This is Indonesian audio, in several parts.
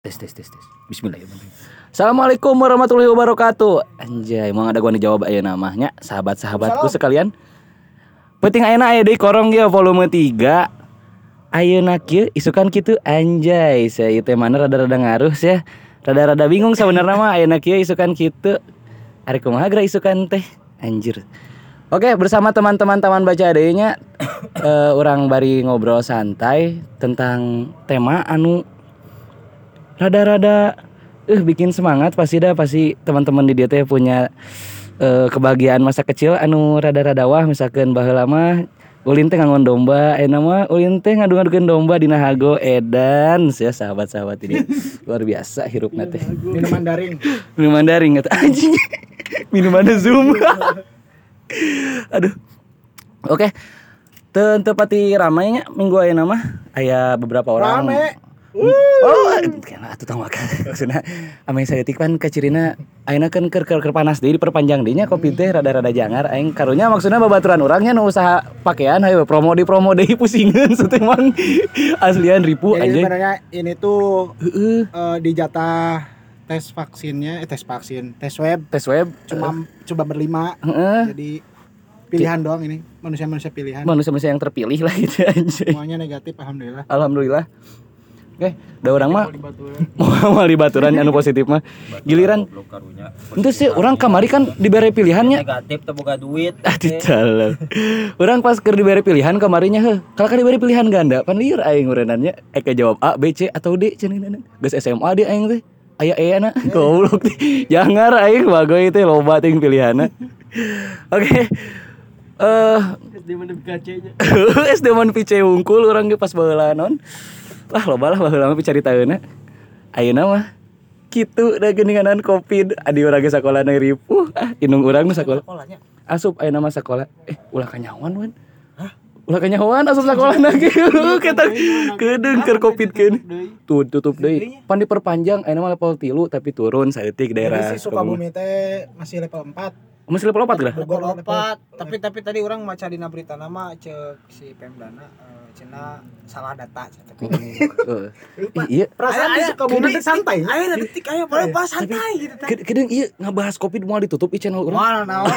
Tes tes tes tes. Bismillahirrahmanirrahim. Assalamualaikum warahmatullahi wabarakatuh. Anjay, mau ada gua jawab aya namanya sahabat-sahabatku sekalian. Penting ayeuna aya deui korong ya volume 3. Ayeuna kieu isukan kitu anjay. Saya teh mana rada-rada ngaruh ya. Rada-rada bingung sebenarnya mah ayeuna kieu isukan kitu. Ari kumaha geura isukan teh? Anjir. Oke, bersama teman-teman taman baca adanya eh, orang bari ngobrol santai tentang tema anu rada-rada eh bikin semangat pasti dah pasti teman-teman di dia teh punya eh, kebahagiaan masa kecil. Anu rada-rada wah misalkan baheula mah ulin teh ngangon domba eh nama ulin teh ngadu-ngadukeun domba dina hago edan. Ya sahabat-sahabat ini. Luar biasa hirupna teh. Minuman daring. Minuman daring kata anjing. Minuman zoom. Aduh. Oke. Tentu pati ramainya minggu ayeuna mah aya beberapa orang. Rame Oh, kan kacirina ayeuna kan keur panas deui diperpanjang deui nya kopi teh rada-rada jangar aing karunya maksudna babaturan urangnya nu usaha pakaian hayo promo di promo deui pusingeun teh mang aslian ribu anjing. sebenarnya ini tuh eh, di jatah tes vaksinnya eh tes vaksin tes web. Tes web cuma coba berlima. Heeh. jadi pilihan doang ini manusia-manusia pilihan. Manusia-manusia yang terpilih lah gitu anjing. semuanya negatif alhamdulillah. Alhamdulillah. Oke, da urang mah mau di baturan anu positif mah. Giliran Itu sih orang kamari kan diberi pilihannya negatif teu boga duit Ah ditalal. Orang pas keur diberi pilihan kamarinya heuh. Kalau kan diberi pilihan ganda, pan lieur aing ureunannya Eka jawab A, B, C atau D cenah Geus SMA dia aing teh. Aya E na. Goblok. Jangan aing bagoy teh loba ting pilihanna. Oke. Eh di mana kacanya SD man pice hungkul urang ge pas baheula non. Lah loba lah baheula mah picaritaeuna. Ayeuna mah kitu da geuninganan covid. Adi urang ge sakola na ripuh ah inung urang nu sekolahnya asup ayo nama sekolah eh ulah kanyawan wan. Ulah kanyawan asup sekolah lagi kita kedeng keur covid kan tuh tutup deh pan diperpanjang ayo nama level tilu tapi turun saeutik daerah jadi si Sukabumi. Teh masih level 4 masih level 4 lah. Lopat, tapi tapi tadi orang maca dina berita nama cek si Pemdana eh, cina salah data tapi. Ih, iya. Perasaan di Aya, Sukabumi gini, teh santai. Ayo detik ayo padahal pas santai gitu teh. Kedeng iya ngabahas covid mau ditutup i channel urang Mana naon?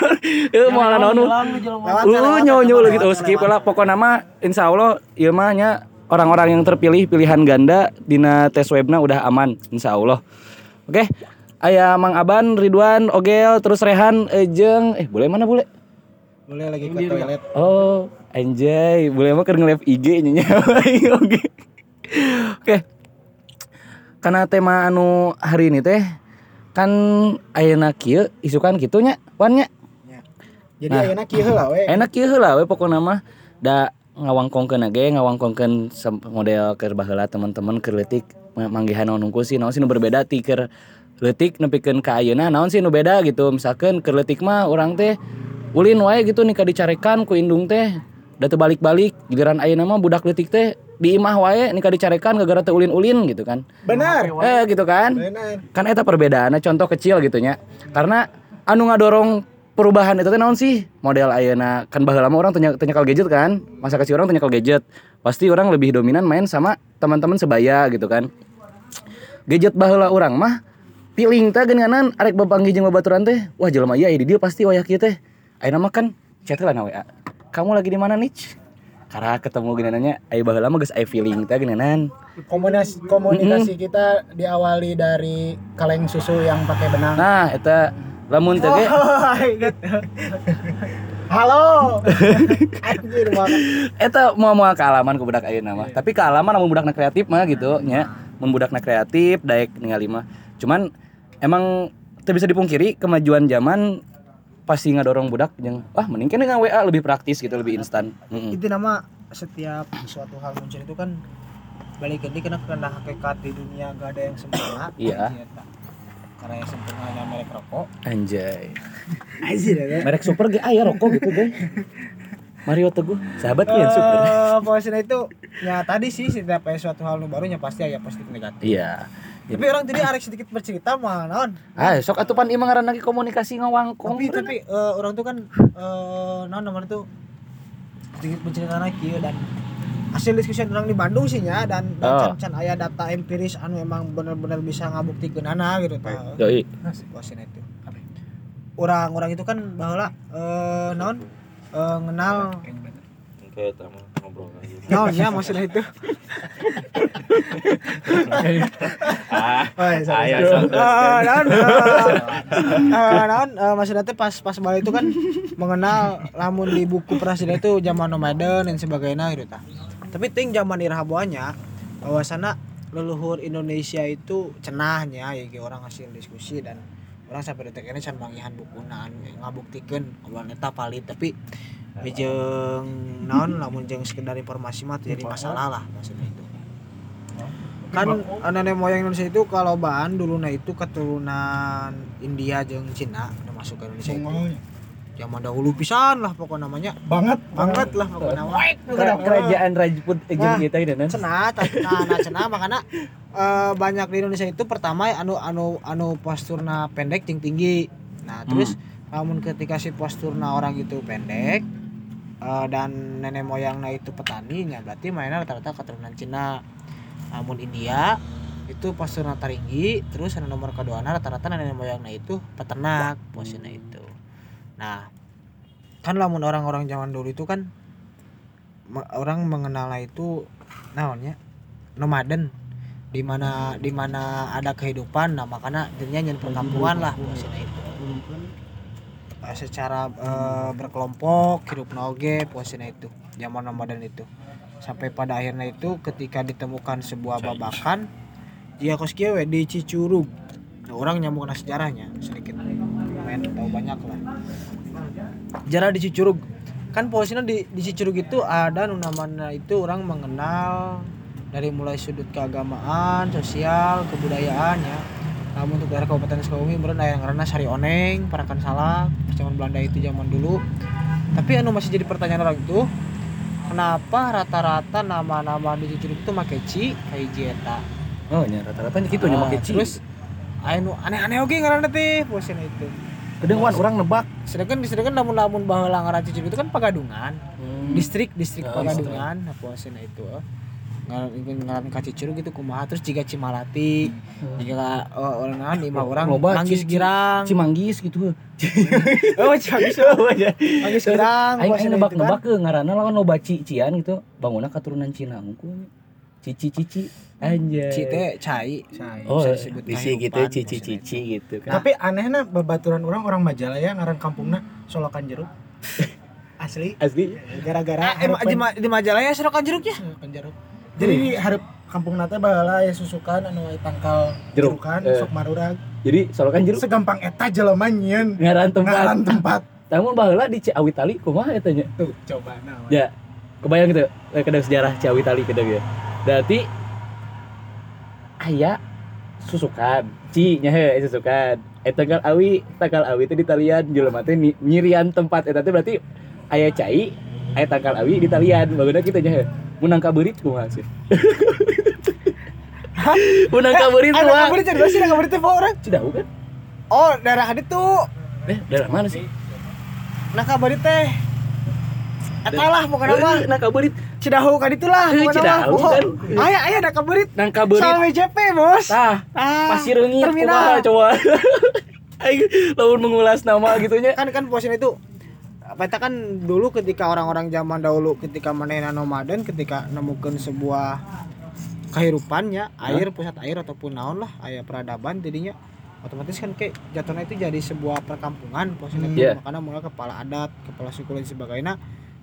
eh mau naon nu Lewat, uh lewat, nyawa nyawa lewat, gitu. oh, lewat, skip lah pokoknya nama insya Allah ieu mah nya orang-orang yang terpilih pilihan ganda dina tes webna udah aman insya Allah. Oke aya Mang Aban Ridwan Ogel terus Rehan Ejeng eh boleh mana boleh? Boleh lagi ke toilet. oh anjay. Boleh mah keur nge-live IG nya oke. Oke. Karena tema anu hari ini teh kan ayeuna kieu isukan kitu nya wan nya? Jadi Nah. ayeuna kieu heula we. Enak kieu heula we pokona mah. Da ngawangkongkeun ge ngawangkongkeun model keur baheula teman-teman keur leutik ma- manggihan naon unggul sih. Naon sih nu berbeda ti keur leutik nepikeun ka ayeuna. Naon sih nu beda gitu? Misalkan keur leutik mah urang teh ulin wae gitu nika dicarekan ku indung teh. Da teu balik-balik giliran ayeuna mah budak leutik teh di imah wae nika dicarekan gara-gara teu ulin-ulin gitu kan. Benar. Eh gitu kan? Benar. Kan eta perbedaannya contoh kecil gitu nya. Karena anu ngadorong perubahan itu teh naon sih? Model ayeuna. Kan baheula mah orang teu nya- teu nyakal gadget kan? Masa kecil orang nyakal gadget. Pasti orang lebih dominan main sama teman-teman sebaya gitu kan. Gadget baheula orang mah piling teh geuninganan arek bapanggih jeung babaturan teh wah jelema ieu di dia pasti wayah kieu teh ayeuna mah kan chat lah WA kamu lagi di mana nih karena ketemu geuninannya aya baheula mah geus aya feeling teh geuningan komunikasi komunikasi kita diawali dari kaleng susu yang pakai benang nah eta lamun teh Oh. Halo. Anjir banget. Eta mau mau kealaman ke budak ayeuna mah. Tapi kealaman namun budakna kreatif mah gitu nya. Mun budakna kreatif daek ningali mah. Cuman emang teu bisa dipungkiri kemajuan zaman pasti ngadorong budak yang wah mending dengan WA lebih praktis gitu lebih instan. Itu nama setiap suatu hal muncul itu kan balik lagi kena karena hakikat di dunia gak ada yang sempurna. Iya. Karena yang sempurna hanya merek rokok. Anjay. Anjir ya. Merek super ge aya rokok gitu ge. Mario Teguh, sahabat yang super. Eh, pokoknya itu ya tadi sih setiap suatu hal nu barunya pasti ada positif negatif. Iya. Tapi orang tadi arek sedikit bercerita mah naon. Ah, sok atuh pan ieu ngaranna ge komunikasi ngawangkong. Tapi tapi eh, orang tuh kan eh naon namanya tuh sedikit bercerita lagi dan hasil diskusi orang di Bandung sih nya dan, dan Oh. can, can aya data empiris anu emang bener-bener bisa ngabuktikan ana gitu tah. Yoi. Kuasina itu. Orang-orang itu kan bahwa eh naon eh, ngenal Kayak tamu ngobrol lagi. naon ya maksudnya itu. Ah, Oh, iya, Ayo, naon naon maksudnya teh pas pas balik itu kan mengenal lamun di buku presiden itu zaman nomaden dan sebagainya gitu tah. Tapi ting zaman irhabuannya bahwasana leluhur Indonesia itu cenahnya ya orang hasil diskusi dan orang sampai detik ini can mangihan bukunaan ngabuktikeun obrolan eta valid. Tapi bijeng naon lamun jeung sekedar informasi mah jadi masalah lah maksudnya itu. Kan nenek moyang Indonesia itu kalau bahan dulu nah itu keturunan India jeung Cina udah masuk ke Indonesia itu zaman dahulu pisan lah pokok namanya. Banget. Banget lah pokok nama. Kerajaan Rajput jeung kita gitu kan. cenah ta- nah, nah cenah makanya eh, banyak di Indonesia itu pertama anu anu anu posturna pendek jeung tinggi. Nah terus namun ketika si posturna orang itu pendek eh, dan nenek moyangnya itu petani ya berarti mainnya rata-rata keturunan Cina. Namun India itu posturna tinggi terus anu nomor kedua rata-rata nenek moyangnya itu peternak posisinya itu nah. Kan lamun orang-orang zaman dulu itu kan orang mengenalnya itu naonnya? Nomaden. Di mana di mana ada kehidupan nah makanya dirinya nyen perkampungan lah posisinya itu. Eh, secara eh, berkelompok hidup noge posisinya itu zaman nomaden itu. Sampai pada akhirnya itu ketika ditemukan sebuah babakan dia kos di Cicurug. Nah, orang nyambung sejarahnya sedikit lumayan tahu banyak lah sejarah di Cicurug kan posisinya di, di Cicurug itu ada namanya itu orang mengenal dari mulai sudut keagamaan, sosial, kebudayaan ya. Namun untuk daerah Kabupaten Sukabumi aya yang ngaranna Sari Oneng, Parakan Salak, zaman Belanda itu zaman dulu. Tapi anu masih jadi pertanyaan orang itu, kenapa rata-rata nama-nama di Cicurug itu make ci kayak Jeta. Oh, nya rata-rata gitu nya make ci. Terus anu aneh-aneh oge ngaranna teh posisinya itu. Kedenguan orang nebak. Sedangkan sedangkan namun-namun baheula ngaran Cicurug itu kan Pagadungan. Hmm. distrik distrik Oh, Pagadungan nah puasana itu eh. ngaran ingin ngaran ka Cicurug gitu kumaha terus jika Cimalati jika oh, orang ngaran lima orang Loba, manggis Ci- girang Cimanggis gitu. oh cimanggis manggis girang Aing puasana itu kan. nebak-nebak ke ngaranna lawan loba ci-cian gitu. Bangunna keturunan Cina unggul. Cici-cici anjay. Ci teh cai Oh, bisa bisi gitu kehidupan, cici-cici gitu kan. tapi anehnya babaturan orang orang Majalaya ngaran kampungna Solokan Jeruk asli asli gara-gara Eh, di, emang- di, Ma- di Majalaya serokan jeruk ya Solokan Jeruk jadi di hareup kampung nate baheula aya susukan anu aya tangkal Jeruk. jerukan Eh. sok marurag Jadi solokan jeruk segampang eta jelema ngaran tempat. ngaran tempat Namun baheula di Ciawi Tali kumaha eta nya? tuh coba nah Ya. Kebayang gitu eh, kedang sejarah Ciawi Tali kedang ya. Berarti aya susukan, ci nya he susukan. Eh tanggal awi, tanggal awi itu di talian jelema teh nyirian tempat eta teh berarti aya cai, aya tanggal awi di talian. Baguna kitu nya nangka beurit kumaha sih? Mun nangka beurit ada kumaha? kabar cerita sih ada kabar teh orang Cidahu kan? oh daerah hadit tuh Eh, daerah mana sih? nah kabar teh Eta lah pokoknya mah Eh, Nangka beurit, Cidahu kan itulah Eh, Cidahu mah. kan. Oh, Aya aya ada kabarit nangka beurit. sama WJP bos. Tah, Ah, pasir reungit terminal. coba aing lamun mengulas nama gitunya Kan kan posisinya itu itu kan dulu ketika orang-orang zaman dahulu ketika manehna nomaden ketika nemukan sebuah kehidupannya air pusat air ataupun naon lah aya peradaban jadinya otomatis kan kayak jatuhnya itu jadi sebuah perkampungan posisinya Hmm. itu. Iya. makanya mulai kepala adat kepala suku dan sebagainya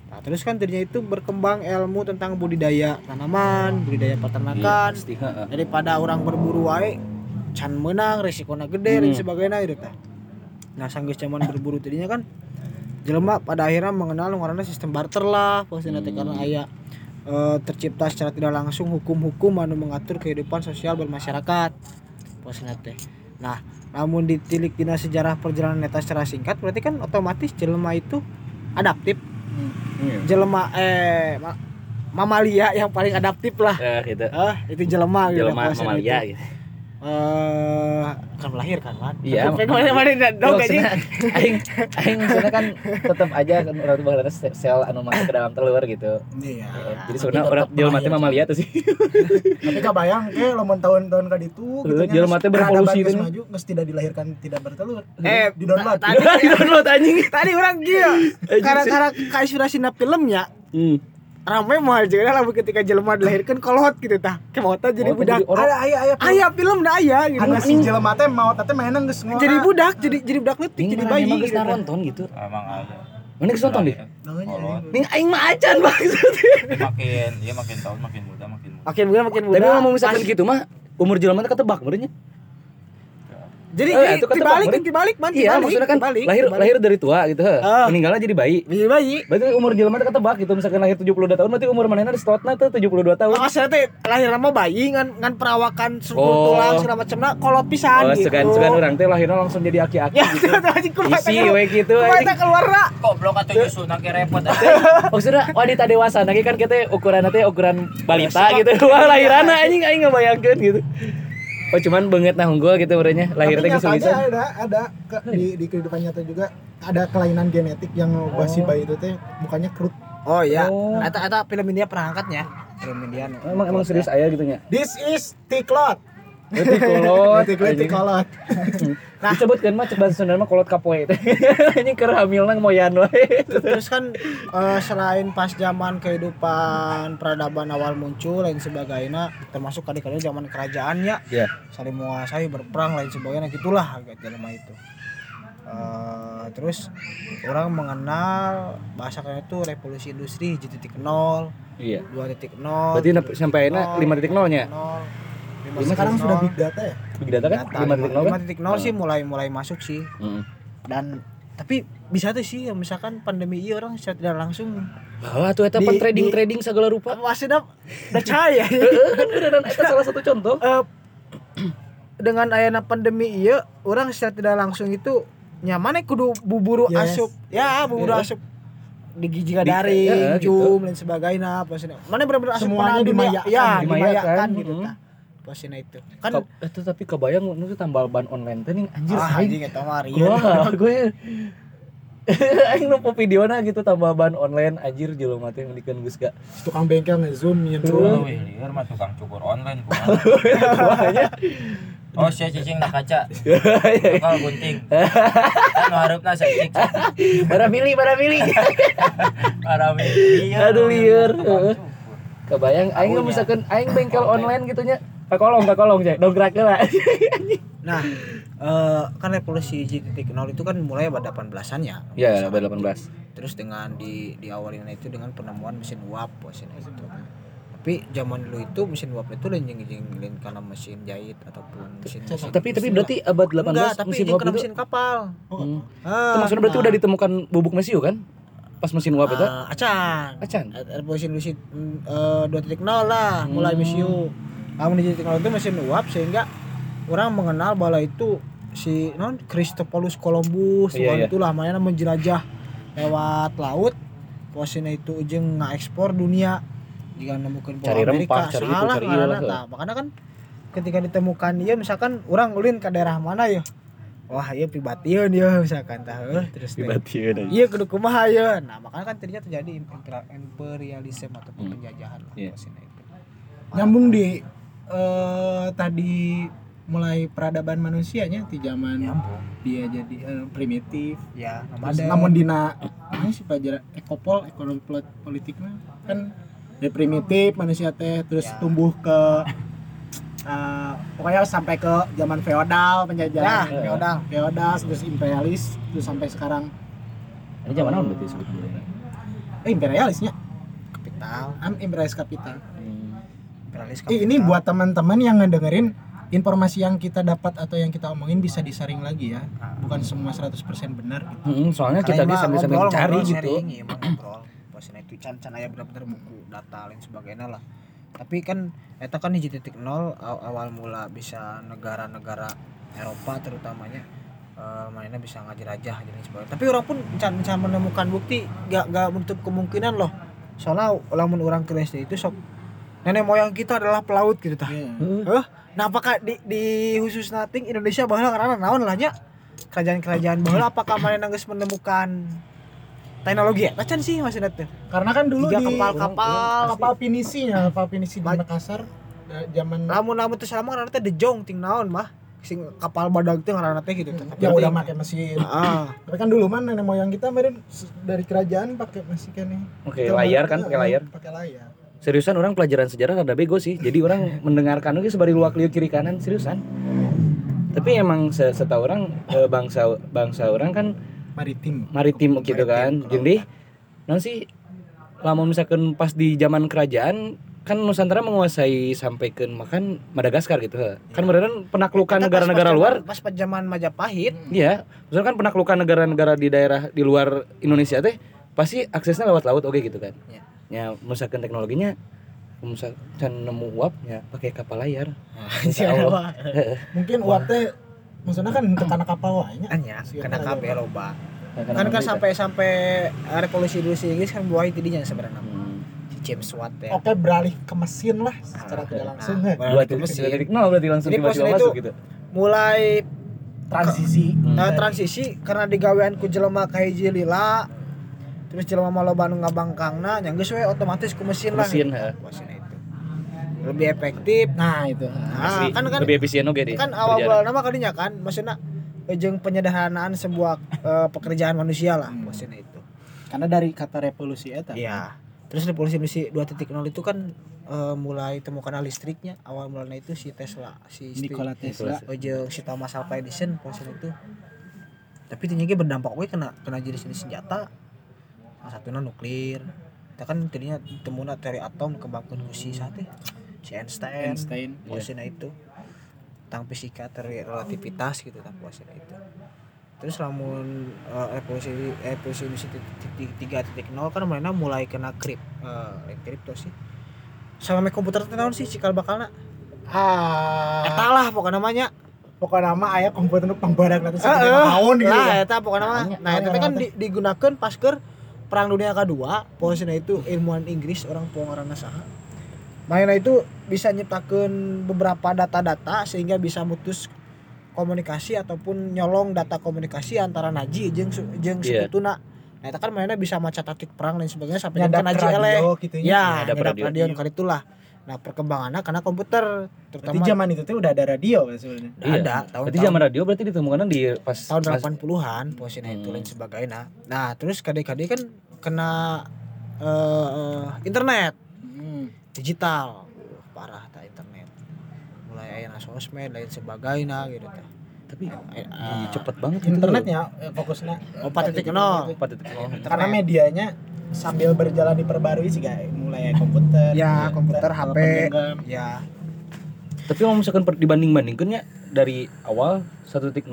nah terus kan jadinya itu berkembang ilmu tentang budidaya tanaman budidaya peternakan pasti heeh. daripada orang berburu wae can menang resikonya gede dan Hmm. sebagainya gitu tah. Nah sanggis zaman berburu tadinya kan jelema pada akhirnya mengenal karena sistem barter lah posisinya teh karena aya eh, tercipta secara tidak langsung hukum-hukum anu mengatur kehidupan sosial bermasyarakat posisinya teh nah namun ditilik dina sejarah perjalanan neta secara singkat berarti kan otomatis jelema itu adaptif Iya. jelema eh ma- mamalia yang paling adaptif lah Eh, gitu. ah itu jelema gitu Jelema mamalia itu. gitu. Eh kan melahirkan kan Iya, Tapi kemarin kemarin dong Maksudnya, aing aing maksudnya kan tetap aja kan orang bahalana sel anu masuk ke dalam telur gitu. Iya. Jadi sebenarnya orang jelema teh mah lihat sih. Tapi kabayang ke lamun tahun-tahun ka ditu Heeh, jelema teh berevolusi teh. maju geus tidak dilahirkan tidak bertelur. eh di download. tadi Di download anjing. tadi orang gila karena-karena kainspirasi na filmnya Ramai mau aja lah ketika jelema dilahirkan kolot gitu tah kemota jadi Kolot budak jadi orang. Ada aya aya. ayah film dah ayah gitu Anu si jelema teh mau teh mainan geus ngora. jadi budak jadi jadi budak letik jadi bayi emang geus gitu. nonton gitu. Emang aja. Mana geus nonton deh? Ning aing mah acan maksudnya. Makin, dia makin tahun makin muda, makin muda. makin budak makin budak Tapi mau misalkan gitu mah umur jelema teh ketebak berarti. Jadi Oh, jadi itu kan dibalik tebak, dibalik man Iya, dibalik, maksudnya kan dibalik, lahir dibalik. lahir dari tua gitu, heh. Ah. meninggalnya jadi bayi. jadi bayi Berarti umur jelema teh ketebak gitu, misalkan lahir 72 tahun berarti umur manehna di slotna tuh 72 tahun. Maksudnya teh lahir nama bayi ngan ngan perawakan struktur Oh. tulang segala macamna kolot pisan Oh, gitu. segan segan orang teh lahirnya langsung jadi aki-aki Ya, gitu. Isi we gitu. Teh keluar. Kok blok atau nyusu nanti repot. Maksudnya wanita dewasa lagi kan kita ukuran teh ukuran balita gitu. Wah, lahiranna anjing aing ngabayangkeun gitu. Oh, cuman banget nah unggul gitu berenya lahir teh Tapi nyatanya kesulitan. ada ada ke, di, di kehidupan nyata juga ada kelainan genetik yang ngubah si bayi itu teh mukanya kerut. Oh iya. Oh. Eta eta film India pernah angkatnya. Film India. Emang emang serius aya gitu nya. This is tiklot. Berarti kolot. Tiklot tikolot. Nah, disebutkeun mah cek bahasa Sunda mah kolot kapoe teh. Anjing keur hamilna moyan wae. Terus kan eh, selain pas zaman kehidupan peradaban awal muncul lain sebagainya termasuk kali-kali zaman kerajaannya Iya. saling menguasai berperang lain sebagainya gitulah agak jelema itu. Eh, terus orang mengenal bahasa kalian itu revolusi industri 7.0 Iya. 2.0 Berarti sampai na 5.0 nya. 5.0 Sekarang sudah big data ya. Big data kan 5.0 kan? 5.0 sih mulai mulai masuk sih Heeh. dan tapi bisa tuh sih ya, misalkan pandemi ini orang secara tidak langsung Bahwa tuh eta pan Di- trading-trading segala rupa. masih udah percaya kan beneran eta salah satu contoh. Eh, dengan ayana pandemi iya orang secara tidak langsung itu nyaman kudu buburu Yes. asup ya buburu Iya. asup di giga Di- daring ya, gitu. zoom dan sebagainya apa sih mana benar-benar asup Semuanya dimayakan. ya Dimayakan, dimayakan gitu mm. Posina itu kan Ka- Eta tapi kebayang nu tambal ban online teh ning anjir ah anjing eta mah. Wah, gue aing numpuk videona gitu tambal ban online anjir jelema teh ngdikeun geus ga. Tukang bengkel nge-zoom nyentrum. wih, liar mah tukang cukur online kumaha. Oh, sia cicing nak kaca. Bakal gunting. Kan harupna cicing. Bara milih, bara milih. Para liar. Aduh, cukur. Kebayang aing misalkan aing bengkel online gitu nya. Kakolong, kakolong cek, dongkrak lah. nah eh, kan revolusi 7.0 itu kan mulai pada 18-an ya Ya, pada 18. terus dengan di diawalin itu dengan penemuan mesin uap mesin itu tapi zaman dulu itu mesin uap itu lain karena mesin jahit ataupun mesin, mesin Tapi tapi berarti abad 18 enggak tapi mesin uap itu. mesin kapal Hmm. ah, Itu maksudnya berarti nah, udah ditemukan bubuk mesiu kan? Pas mesin uap itu. ah, acan Acan. revolusi industri eh, 2.0 lah mulai Hmm. mesiu namun di 2.0 itu mesin uap sehingga orang mengenal bahwa itu si non Christopolus Columbus Iya, iya. itulah makanya menjelajah lewat laut posisinya itu ujung ngekspor dunia jika nemukan Cari rempah, cari itu, salah cari ngaranna. ieu lah. Nah, makanya kan ketika ditemukan dia misalkan orang ulin ke daerah mana ya wah iya pribadian ya misalkan tah heuh, terus teh, Dibatian iya kudu kumaha ya nah makanya kan ternyata terjadi imperial- imperialisme ataupun Hmm. penjajahan lah Iya. posisinya itu Nyambung di eh tadi mulai peradaban manusianya di zaman nyambung dia jadi eh, primitif. Ya Terus nomaden namun dina ini sih pelajaran ekopol ekonomi pol- politiknya kan dari primitif manusia teh terus Ya. tumbuh ke eh, pokoknya sampai ke zaman feodal ya penjajahan feodal. feodal terus imperialis terus sampai sekarang. Ini zaman naon berarti sebetulnya? eh imperialisnya. Kapital. Am imperialis kapital Eh, ini buat teman-teman yang ngedengerin informasi yang kita dapat atau yang kita omongin bisa disaring lagi ya. Bukan semua 100% benar gitu. Hmm, soalnya kita Karena dia sambil sambil ngobrol, cari ngobrol, gitu. sharing, iya, emang ngobrol. Posisinya itu can can aya bener-bener buku data lain sebagainya lah. Tapi kan eta kan hiji titik nol aw- awal mula bisa negara-negara Eropa terutamanya eh, mainnya bisa ngajelajah dan sebagainya. Tapi orang pun can can menemukan bukti gak gak menutup kemungkinan loh. Soalnya lamun orang ke SD itu sok nenek moyang kita adalah pelaut gitu tah. Iya. Heeh. Eh, nah apakah di, di khusus nating Indonesia baheula karena naon lah nya? Kerajaan-kerajaan baheula apakah mana geus menemukan teknologi ya? Macan sih maksudnya tuh. Karena kan dulu Tiga di kapal-kapal kapal pinisinya kapal pinisi di Makassar? eh, zaman lamun-lamun teh selama karena teh dejong ting naon mah. Sing kapal badag teh ngaranna teh gitu teh. Yang udah pakai mesin. Ah. Tapi kan dulu mana nenek moyang kita dari kerajaan pakai mesin kan nih Oke, layar kan, pakai layar. pakai layar Seriusan orang pelajaran sejarah rada bego sih. Jadi orang mendengarkan oke sebari luak liuk kiri kanan seriusan. Tapi emang se- setahu orang eh, bangsa bangsa orang kan maritim maritim gitu kan. Maritim, Jadi non sih lamun misalkan pas di zaman kerajaan kan Nusantara menguasai sampai ke makan Madagaskar gitu. he. Kan mereka penaklukan Kita pas- negara-negara luar. pas pas zaman Majapahit Iya, misalkan penaklukan negara-negara di daerah di luar Indonesia teh pasti aksesnya lewat laut oke gitu kan. Iya. Ya, misalkan teknologinya misalkan nemu uap ya pakai kapal layar. Insya Allah. mungkin uap teh maksudnya kan tekan kapal wanya Anya, Siapa kena kabeh loba. Kan Kan sampai sampai revolusi Indonesia Inggris kan buahi tidinya sebenarnya. Hmm. Si James Watt ya. oke beralih ke mesin lah secara tidak langsung Nah, heh. Dua beralih ke titik, mesin. dua titik nol berarti langsung Jadi tiba-tiba posnya masuk itu- gitu. Mulai transisi Hmm. eh, transisi karena digawean ku jelema ka hiji lila terus jelema mah loba nu ngabangkangna nya geus we otomatis ku mesin lah Mesin, gitu. Mesin itu. Lebih efektif nah itu. Nah, Asli, kan kan lebih efisien oke deh. kan awal bulan nama kalinya kan maksudnya jeung penyederhanaan sebuah eh, pekerjaan manusia lah Hmm. maksudnya itu. Karena dari kata revolusi eta. Iya. Terus revolusi industri 2.0 itu kan eh, mulai temukan listriknya. Awal mulanya itu si Tesla si Nikola Tesla. Jeung si Thomas Alva Edison posisi itu. Tapi ternyata berdampak we kena kena jenis-jenis senjata satunya nuklir. Kita kan tadinya temuna teori atom kembangkan ku si sate. Si Einstein, Einstein posisinya itu. Tentang fisika teori relativitas gitu tak posisinya itu. Terus lamun eh, revolusi industri titik tiga titik nol kan mana mulai kena krip eh kripto sih. Sama make komputer teh naon sih cikal bakalna? Ah. Eta lah pokoknya namanya. Pokoknya nama ayah komputer nu pembarang nanti sampai tahun gitu lah ya. eta pokoknya mah Makanya- nah itu teh kan di- digunakan pas ke perang dunia kedua posisinya itu ilmuwan Inggris orang pengarana saha Mainnya itu bisa nyiptakan beberapa data-data sehingga bisa mutus komunikasi ataupun nyolong data komunikasi antara Naji jeung Iya. sekutuna. Nah, itu kan mainnya bisa maca taktik perang dan sebagainya sampai nyadap nyampe Naji eleh. radio gitu Ya, Nyadap nyadap radio. radio kali itulah. Nah, perkembangannya karena komputer Berarti terutama zaman itu tuh udah ada radio ya sebenarnya. udah Iya. ada tahun Berarti zaman radio berarti ditemukan di pas tahun pas- 80-an posisinya itu Hmm. dan sebagainya. Nah, terus kadang-kadang kan kena eh, eh, internet Hmm. digital Uh, parah tak internet mulai aya sosmed lain sebagainya gitu teh tapi Eh, eh, cepet banget. Internetnya eh, fokusnya. Oh 4.0 Empat. Oh, karena medianya sambil berjalan diperbarui sih guys mulai komputer Ya, komputer, HP. ya. Tapi kalau misalkan per- dibanding-bandingkannya dari awal 1.0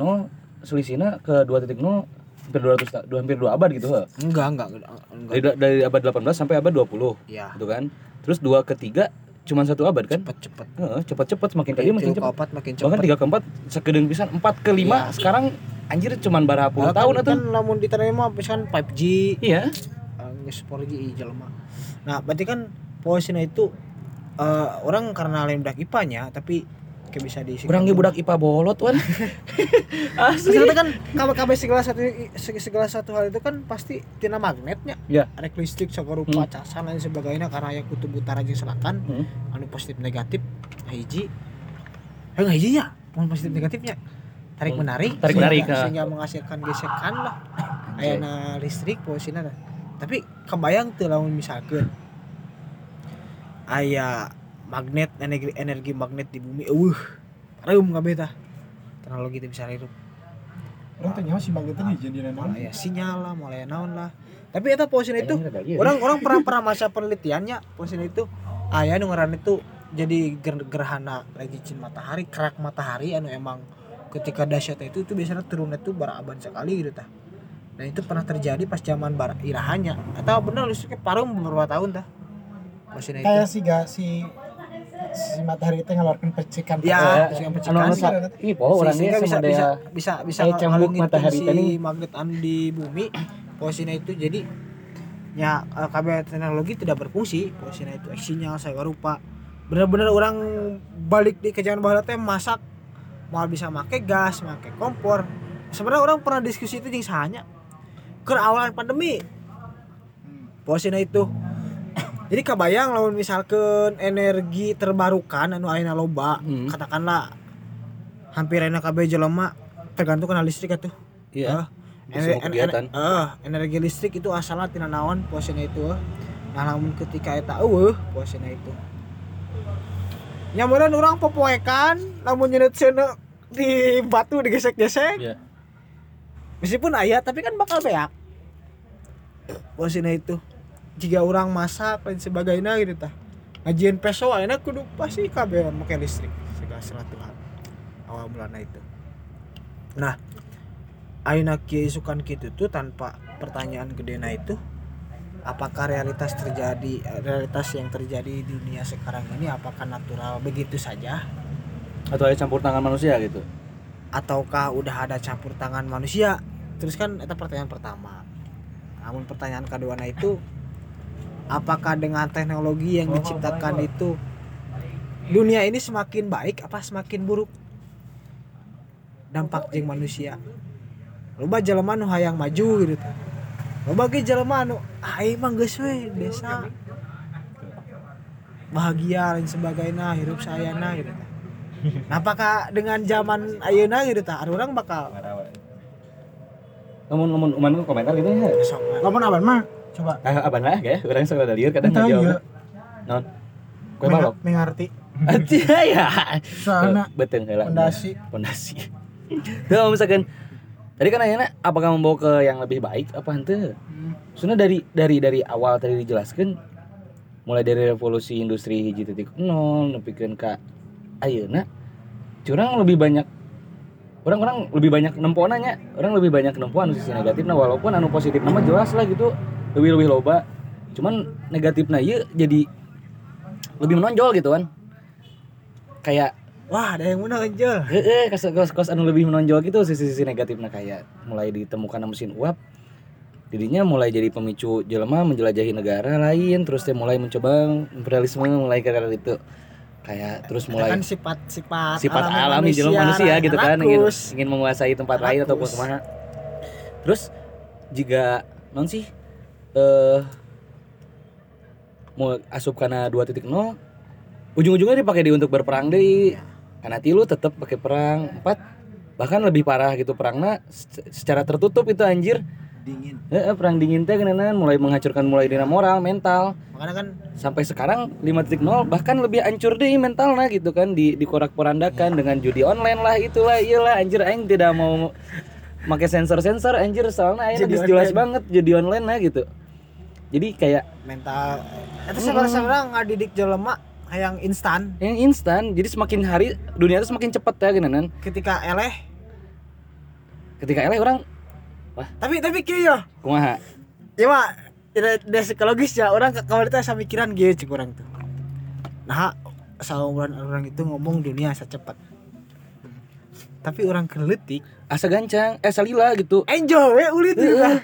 selisihnya ke 2.0 hampir 200 ta- dua- hampir 2 abad gitu enggak enggak enggak. Dari, dari abad 18 sampai abad 20 ya. gitu kan. Terus dua ke tiga cuma satu abad kan? cepet cepet Heeh, cepat-cepat semakin kali makin cepat. keempat makin Bahkan cepet tiga keempat sekedeng pisan, empat ke lima sekarang anjir cuman berapa puluh Bahkan tahun kan, atau? lamun diterima misalkan 5G Iya. eh, geus 4G jelema nah berarti kan posisinya itu eh, orang karena lain IPA-nya tapi kayak bisa diisi Kurang ge budak IPA bolot wan. Asli. Ternyata kan KB segala satu segala satu hal itu kan pasti tina magnetnya. Ya. Rek listrik segala rupa casan dan sebagainya karena yang kutub utara jeung selatan Hmm. anu positif negatif hiji. Eh hijinya, mau positif negatifnya. Tarik menarik, Tarik sehingga- menarik, ha. sehingga menghasilkan gesekan lah. Ayana listrik posisinya dah. Tapi kebayang tuh lamun misalkan aya magnet energi energi magnet di bumi. Eueuh reum kabeh tah. Teknologi itu bisa hirup orang tuh nyawa si magnetnya jadi naon mulai sinyal lah mulai naon lah. Tapi eta posisinya itu orang orang pernah pernah masa penelitiannya posisinya itu ayah nu ngaran itu jadi ger- gerhana lagi cincin matahari kerak matahari anu emang ketika dahsyat itu itu biasanya turunnya tuh baraban sekali gitu tah. Dan itu pernah terjadi pas zaman bar irahannya. Atau benar listriknya parum beberapa tahun itu. Kayak si ga si si matahari itu ngeluarkan percikan. Ya, percikan. percikan Ih, poho orangnya sehingga bisa bisa bisa bisa ngalungin matahari si tadi. magnet di bumi. Posisinya itu jadi ya eh, kabel teknologi tidak berfungsi. Posisinya itu sinyal saya rupa. Bener-bener orang balik di ke zaman baheula teh masak. Mau bisa make gas make kompor. Sebenarnya orang pernah diskusi itu jeung sahanya. Ke awalan pandemi posisinya itu jadi kebayang lawan misalkan energi terbarukan anu ayeuna loba Hmm. katakanlah hampir enak kabeh jelema tergantung kena listrik atuh Iya. Ah, Di semua ener- eh, energi listrik itu asalnya tina naon posisinya itu eh. nah namun ketika eta eueuh posisinya itu nyamuran orang popoekan namun nyenet cenah di batu digesek-gesek Iya. meskipun ayah tapi kan bakal beak posisinya itu jika orang masak dan sebagainya gitu tah. Ngajian peso enak kudu pasti kabeh make listrik segala sesuatu hal awal mulanya itu. Nah ayeuna kieu isukan kitu tuh tanpa pertanyaan gedena itu apakah realitas terjadi realitas yang terjadi di dunia sekarang ini apakah natural begitu saja? Atau ada campur tangan manusia gitu. ataukah udah ada campur tangan manusia? Terus kan itu pertanyaan pertama. Namun pertanyaan kedua itu apakah dengan teknologi yang diciptakan itu dunia ini semakin baik apa semakin buruk? Dampak jeung manusia. Loba jelema nu hayang maju gitu loba ge jelema nu ah ieu mah geus we desa bahagia dan sebagainya hidup sayana gitu tah. Nah, apakah dengan zaman ayeuna gitu tah ada orang bakal Namun namun uman komentar gitu ya. lamun aban mah coba Ah, abang lah ya, orang suka ada liur kadang ngejawab. iya. Non. Kue balok. mengerti Anjir ya. soalnya Betul heula. pondasi Pondasi. Tuh kalau misalkan tadi kan nanya apakah membawa ke yang lebih baik apa henteu? Sebenarnya dari dari dari awal tadi dijelaskan mulai dari revolusi industri hiji titik nol nepikeun ka ayeuna curang lebih banyak orang-orang lebih banyak nempona nya orang lebih banyak nempuan sisi negatifnya walaupun anu positif nama jelas lah gitu lebih lebih loba. Cuman negatifnya iya jadi lebih menonjol gitu kan. Kayak wah ada yang menang aja Heeh, kos kos kos anu lebih menonjol gitu sisi-sisi negatifnya kayak mulai ditemukan mesin uap. Dirinya mulai jadi pemicu jelema menjelajahi negara lain terus dia mulai mencoba imperialisme mulai karena itu. Kayak terus mulai kan sifat sifat sifat alami jelema manusia gitu kan ingin ingin menguasai tempat lain ataupun ke mana terus jika non sih eh mau asup karena 2.0 ujung-ujungnya dipakai di untuk berperang deh. Karena tilu tetap pakai perang empat bahkan lebih parah gitu perangnya. Se- secara tertutup itu anjir. Dingin. Eh, perang dingin teh kenanan mulai menghancurkan mulai dina moral mental. Makanya kan sampai sekarang 5.0 bahkan lebih hancur deh mentalnya gitu kan di dikorak porandakan dengan judi online lah itulah iyalah anjir aing tidak mau pakai sensor-sensor anjir soalnya aing jelas banget judi online lah gitu jadi kayak mental. Itu sebenarnya sebenarnya ngadidik jelema yang instan. Yang instan jadi semakin hari dunia itu semakin cepat ya kenanan ketika eleh. Ketika eleh orang tapi tapi kieu ya kumaha? Ya mah dari psikologis ya orang kalau kita mikiran gitu cik orang tuh nah seumuran orang itu ngomong dunia secepat tapi orang keletik asa gancang eh salila gitu. enjoy we ulit juga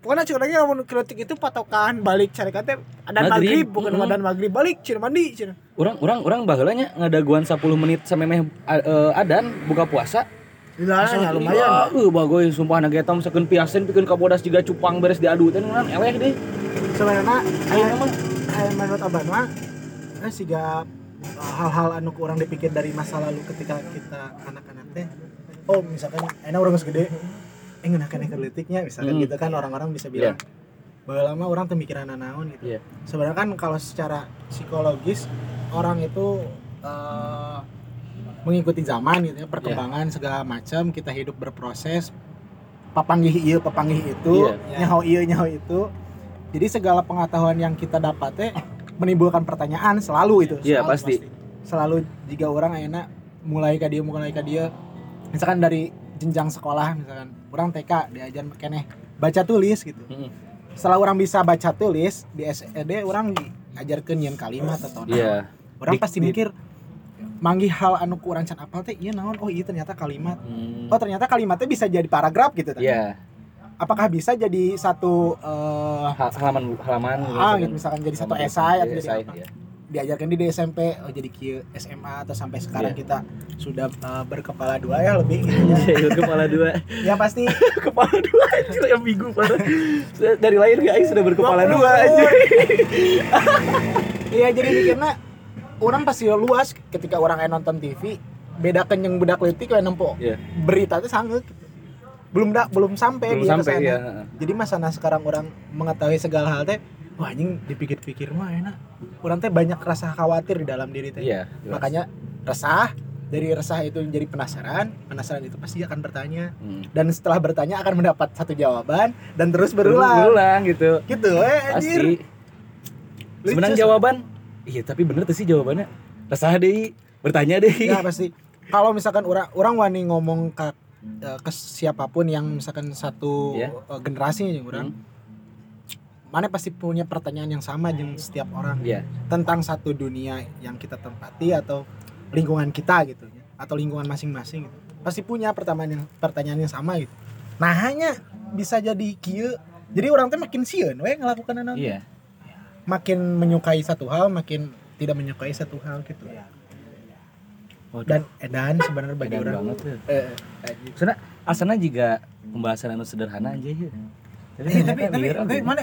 pokoknya cik orangnya ngomong keletik itu patokan balik cari kata ada Maghrib. maghrib bukan Mm-mm. adan maghrib balik cina mandi cina orang orang orang baheulanya ngadaguan 10 menit sampai meh eh, adan buka puasa. Ya lumayan. Uh, bagoy sumpah nage eta misalkan piasen pikeun ka bodas juga cupang beres diadu teh nunan eleh deh. sebenarnya Ayo aya mah aya menurut abang mah eh siga hal-hal anu ku orang dipikir dari masa lalu ketika kita anak-anak teh. Oh misalkan enak orang geus gede eh ngeunakeun kerletiknya misalkan Hmm. gitu kan orang-orang bisa bilang bahwa lama orang tuh mikiran naon gitu Iya. sebenarnya kan kalau secara psikologis orang itu eh, mengikuti zaman gitu ya perkembangan segala macam kita hidup berproses papanggih iya papanggih itu Iya. nyaho iya nyaho itu jadi segala pengetahuan yang kita dapat teh menimbulkan pertanyaan selalu itu Iya, selalu, pasti. selalu jika orang enak mulai ke dia mulai ke dia misalkan dari jenjang sekolah misalkan orang TK diajar keneh baca tulis gitu Heeh. setelah orang bisa baca tulis di SED orang diajarkan nyian kalimat atau. Iya. orang Di- pasti mikir manggih hal anu ku urang can apal teh iya naon oh iya ternyata kalimat Hmm. oh ternyata kalimatnya bisa jadi paragraf gitu tah. Iya. apakah bisa jadi satu Ha- halaman halaman ah gitu misalkan jadi satu esai atau Iya, jadi esai, apa iya. Diajarkan di SMP oh jadi kieu SMA atau sampai sekarang Iya. kita sudah uh, berkepala dua ya lebih gitu ya. Iya, kepala dua. ya pasti kepala dua anjir yang parah. Dari lahir guys sudah berkepala dua anjir. Iya jadi mikirnya orang pasti luas ketika orang yang nonton TV beda kenyang budak leutik kayak nempo Iya. berita itu sangat belum da, belum sampai Belum dia sampai ke sana. ya. jadi masana sekarang orang mengetahui segala hal teh wah anjing dipikir-pikir mah enak orang teh banyak rasa khawatir di dalam diri teh Iya. jelas. makanya resah dari resah itu menjadi penasaran penasaran itu pasti akan bertanya Hmm. dan setelah bertanya akan mendapat satu jawaban dan terus berulang berulang gitu. gitu eh anjir Pasti. Sebenarnya jawaban iya tapi bener tuh sih jawabannya. Resah deh, bertanya deh. ya pasti kalau misalkan orang orang wani ngomong ke eh, ke siapa pun yang misalkan satu Iya. eh, generasi nih orang mana pasti punya pertanyaan yang sama dengan setiap orang Iya. tentang satu dunia yang kita tempati atau lingkungan kita gitu ya atau lingkungan masing-masing gitu. pasti punya pertanyaan yang pertanyaan yang sama gitu nah hanya bisa jadi kieu jadi orang teh makin sieun we ngelakukan anu Iya. makin menyukai satu hal makin tidak menyukai satu hal gitu Waduh, dan edan sebenarnya bagi edan orang banget tuh. eh, eh, Soalnya asana juga pembahasan anu sederhana aja ya. Tapi, Eh, tapi tapi, tapi gitu. mana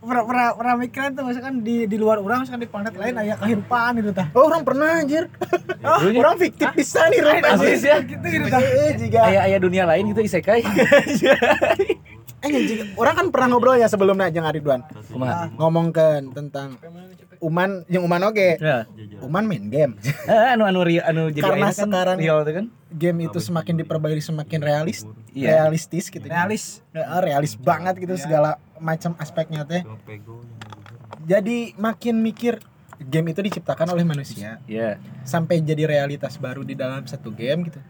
pernah pernah pernah mikiran tuh misalkan di di luar orang misalkan di planet lain aya kehidupan gitu tah oh orang pernah anjir Oh, orang fiktif bisa nih orang Asli sih ya. gitu gitu tah Eh, jika Ayah ayah dunia lain gitu isekai. eh orang kan pernah ngobrol ya sebelumnya jeung Ridwan Kumaha? ngomongkan tentang Uman yang Uman oke Ya. Uman main game Eh, anu anu real, anu jadi Karena ayeuna kan sekarang- real tuh kan. game itu semakin diperbaiki semakin realis Iya. realistis gitu realis realis banget gitu segala macam aspeknya teh. Jadi makin mikir game itu diciptakan oleh manusia. Iya. sampai jadi realitas baru di dalam satu game gitu.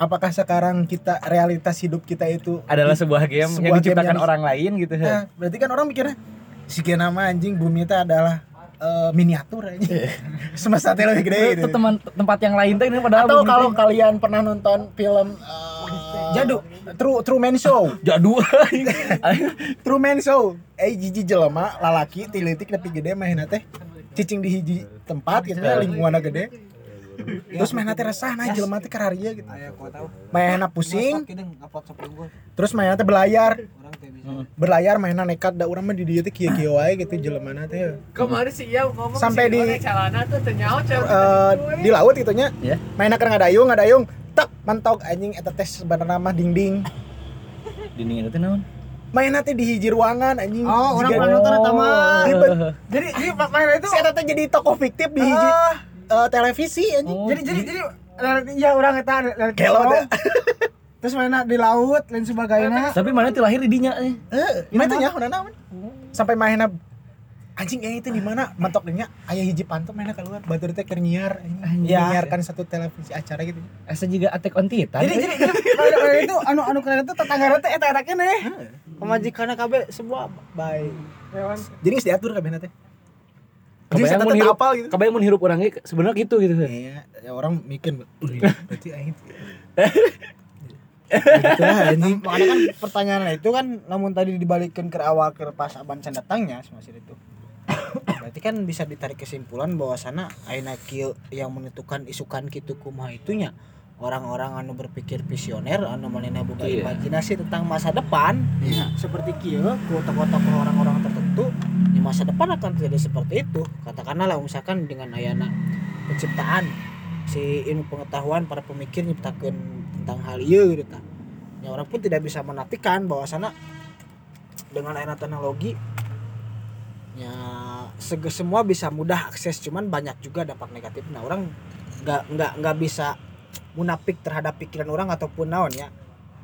Apakah sekarang kita realitas hidup kita itu Adalah sebuah game yang Sebuah game diciptakan yang- orang lain gitu. Nah, berarti kan orang mikirnya si nama anjing bumi itu adalah eh, miniatur aja. Semesta teh lebih gede gitu. Itu teman tempat yang lain tuh ini padahal atau kalau kalian pernah nonton film eh, Jadu. True Truman Show. Jadu. Truman Show. Eh jiji jelema lalaki tilitik tapi gede mainna teh. Cicing di hiji tempat gitu ya lingkunganna gede. Terus mainna teh resah nah jelema teh kararia gitu. Aya ku tahu. Mainna pusing. Terus mainna teh belayar berlayar mainna nekat da urang mah di dieu teh kieu-kieu wae gitu jelemana teh. Kemarin sih ya ngomong Sampai di- Dona celana tuh ternyawa Eh, di laut gitu nya Ya. mainna keur ngadayung ngadayung tak mentok anjing eta teh sebenarnya mah dinding Dinding itu naon? mainna teh di hiji ruangan anjing Oh, orang pernah nonton eta mah. Ribet. jadi jadi Pak Maher itu si eta teh jadi tokoh fiktif di hiji eh, televisi anjing Oh, jadi jadi jadi ya orang eta Gelo show. dah. terus mainnya di laut lain sebagainya Tapi mana tuh lahir di dinya eh. Eh, mana teh nya naon? Sampai mainna anjing eh itu di mana mentok dinya aya hiji pantok mainna keluar batur teh keur nyiar anjing. Iya. menyiarkan satu televisi acara gitu. Asa juga Attack on Titan. jadi jadi Maher itu anu anu keren itu tetangga teh eta eta keneh pemajikanna kabeh sebuah baik Jadi geus diatur kabehna teh. Jadi Kebayang saya mun tetap hirup, gitu. kebayang mun hirup orangnya sebenarnya gitu gitu. Iya, ya orang mikir "Uh, berarti aing lah anjing. makanya kan pertanyaan itu kan namun tadi dibalikin ke awal ke pas aban can datangnya semasa itu berarti kan bisa ditarik kesimpulan bahwa sana aina kieu yang menentukan isukan kitu kumaha itunya orang-orang anu berpikir visioner anu manehna boga Iya. imajinasi tentang masa depan Iya. seperti kieu ku tokoh-tokoh orang-orang tertentu di masa depan akan terjadi seperti itu katakanlah lah misalkan dengan ayana penciptaan si ilmu pengetahuan para pemikir nyiptakeun tentang hal ieu gitu ya orang pun tidak bisa menafikan bahwa sana dengan ayana teknologi ya semua bisa mudah akses cuman banyak juga dampak negatif. Nah orang nggak nggak nggak bisa munafik terhadap pikiran orang ataupun naon ya.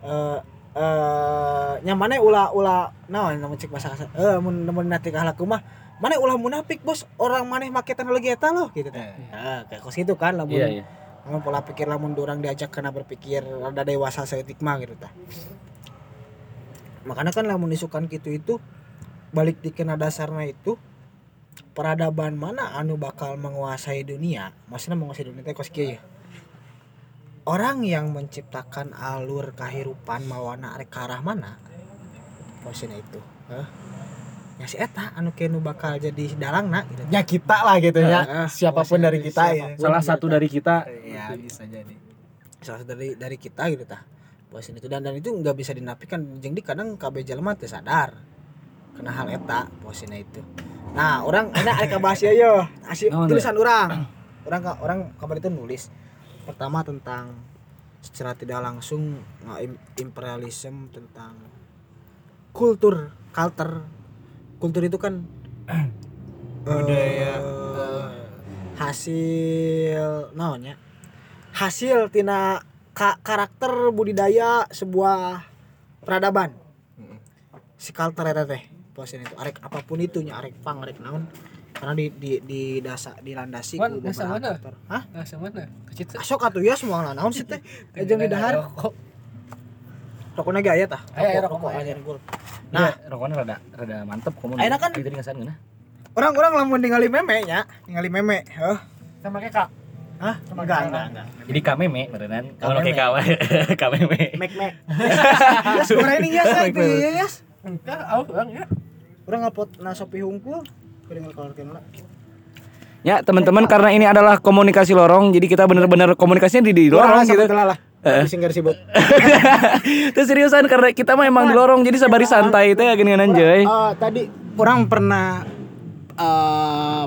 Eh eh nyamannya ulah ulah naon namun cek bahasa kasar. Eh mun mun nanti kahalaku mah mana ulah munafik bos? Orang maneh make teknologi eta loh gitu teh. Nah, kayak kos gitu kan lamun Iya, iya. lamun pola pikir lamun orang diajak kena berpikir rada dewasa seetik mah gitu tah makanya kan lamun disukan gitu itu balik di kena dasarnya itu peradaban mana anu bakal menguasai dunia? Maksudnya menguasai dunia teh kos ya orang yang menciptakan alur kehidupan mawana arek ke arah mana? Maksudnya itu Hah? ya si eta anu kenu bakal jadi dalangna gitu. Ya kita lah gitu ya. Heeh, siapa pun dari kita ya. Salah satu dari kita. Ya bisa jadi. Salah satu dari dari kita gitu tah. Posin itu. Dan dan itu nggak bisa dinafikan. Jeung di kadang KB jelema teu sadar. Kena hal eta posina itu nah orang enak ada bahas ya yo asli Naon, tulisan orang. Orang ka- orang kabar itu nulis. Pertama tentang secara tidak langsung imperialisme tentang kultur culture. Kultur itu kan Budaya, eh, hasil naonnya? Hasil tina ka- karakter budidaya sebuah peradaban. Si culture eta teh posin itu arek apa pun itu nya arek pang arek naon karena di di di dasa dilandasi Wan, ku beberapa mana? Hah? Nah, sama mana? Kecil. Asok atuh ya semua naon sih teh. Ejeng di dahar. Rokokna ge aya tah. Aya, Rokok aya gul. Nah, Nah, rokoknya rada rada mantep komo. Ayeuna kan- Itu ngasan geuna. orang-orang lamun ningali meme nya, ningali meme. Heuh. Sama kayak kak. Hah? Enggak, enggak, enggak. Jadi kameme beneran. Kalau kayak kawa kameme. Mek mek. Yes, ini yes, itu ya yes. Enggak, aku ya. Orang ngapot na Shopee hungkul. Ya, teman-teman karena ini adalah komunikasi lorong, jadi kita bener-bener komunikasinya di, di lorong gitu. lah. Singgar sibuk. Itu seriusan karena kita mah emang di lorong jadi sabari santai teh gini anjay. Eh, tadi orang pernah eh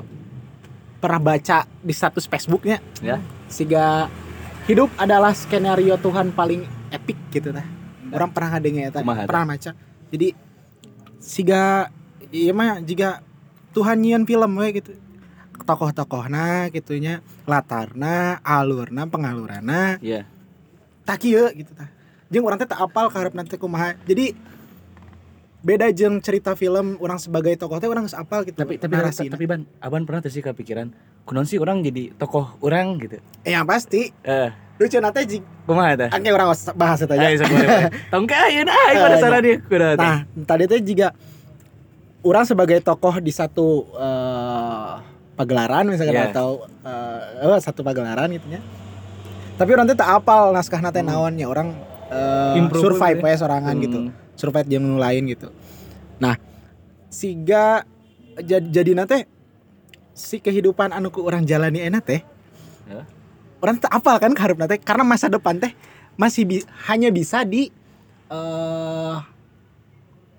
pernah baca di status Facebooknya Ya. siga hidup adalah skenario Tuhan paling epic gitu tah. Orang pernah ngadenge eta, Kumaha tah? pernah baca. Jadi siga iya mah jika Tuhan nyian film we gitu. Tokoh-tokohna gitunya, latarna, alurna, pengalurana, Iya. tak kieu gitu tah. Jeung urang teh tak apal karep nanti kumaha. Jadi beda jeung cerita film orang sebagai tokoh teh orang apal gitu. Tapi tapi narasina. tapi ban, aban pernah tuh sih kepikiran, kunaon sih orang jadi tokoh orang gitu. Eh, yang pasti Eh, lucu nate jig kumaha tah? angke orang bahas itu aja. Tongka ayeuna ayo pada dia teh. Nah, tadi teh juga orang sebagai tokoh di satu eh, pagelaran misalkan Iya. atau eh, eh, satu pagelaran gitu nya. Tapi orang tak apal naskah nate naonnya orang Improve survive gitu we sorangan Hmm. gitu. Survive nu lain gitu. Nah, siga jadi jadi nate si kehidupan anu ku orang jalani enak teh. Ya. Orang tak apal kan karep nate karena masa depan teh masih bi- hanya bisa di eh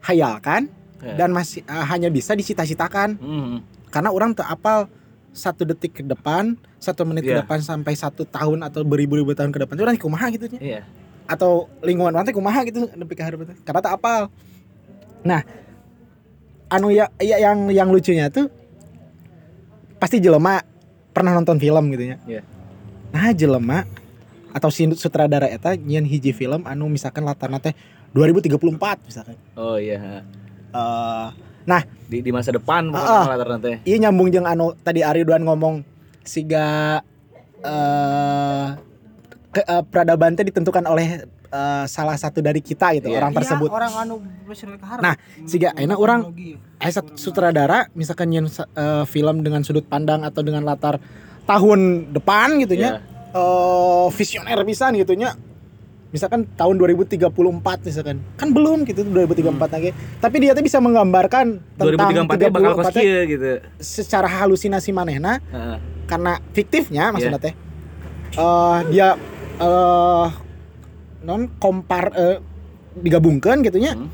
hayalkan Ya. dan masih eh, hanya bisa dicita-citakan Hmm. karena orang tak apal satu detik ke depan satu menit ke Iya. depan sampai satu tahun atau beribu-ribu tahun ke depan itu orang kumaha gitu nya Iya. atau lingkungan teh kumaha gitu ka hareup teh karena tak apal nah anu ya, ya yang yang lucunya tuh pasti jelema pernah nonton film gitu ya Iya. nah jelema atau si sutradara eta nyian hiji film anu misalkan latarna teh 2034 misalkan Oh iya. Eh Di di masa depan latar teh. iya nyambung jeung anu tadi Ari Duan ngomong siga eh ke, eh, peradaban teh ditentukan oleh eh, salah satu dari kita gitu Iya. orang tersebut orang anu bersih ke harap. Nah, siga enak orang eh sutradara misalkan nyen sa- eh, film dengan sudut pandang atau dengan latar tahun depan gitu Iya. nya eh visioner pisan gitu nya misalkan tahun 2034 misalkan kan belum gitu 2034 lagi tapi dia tuh bisa menggambarkan tentang 2034 teh bakal 34 kos teh kieu gitu. secara halusinasi manehna Heeh. karena fiktifnya maksudnya Iya. teh eh dia eh non kompar eh, digabungkan gitunya Hmm.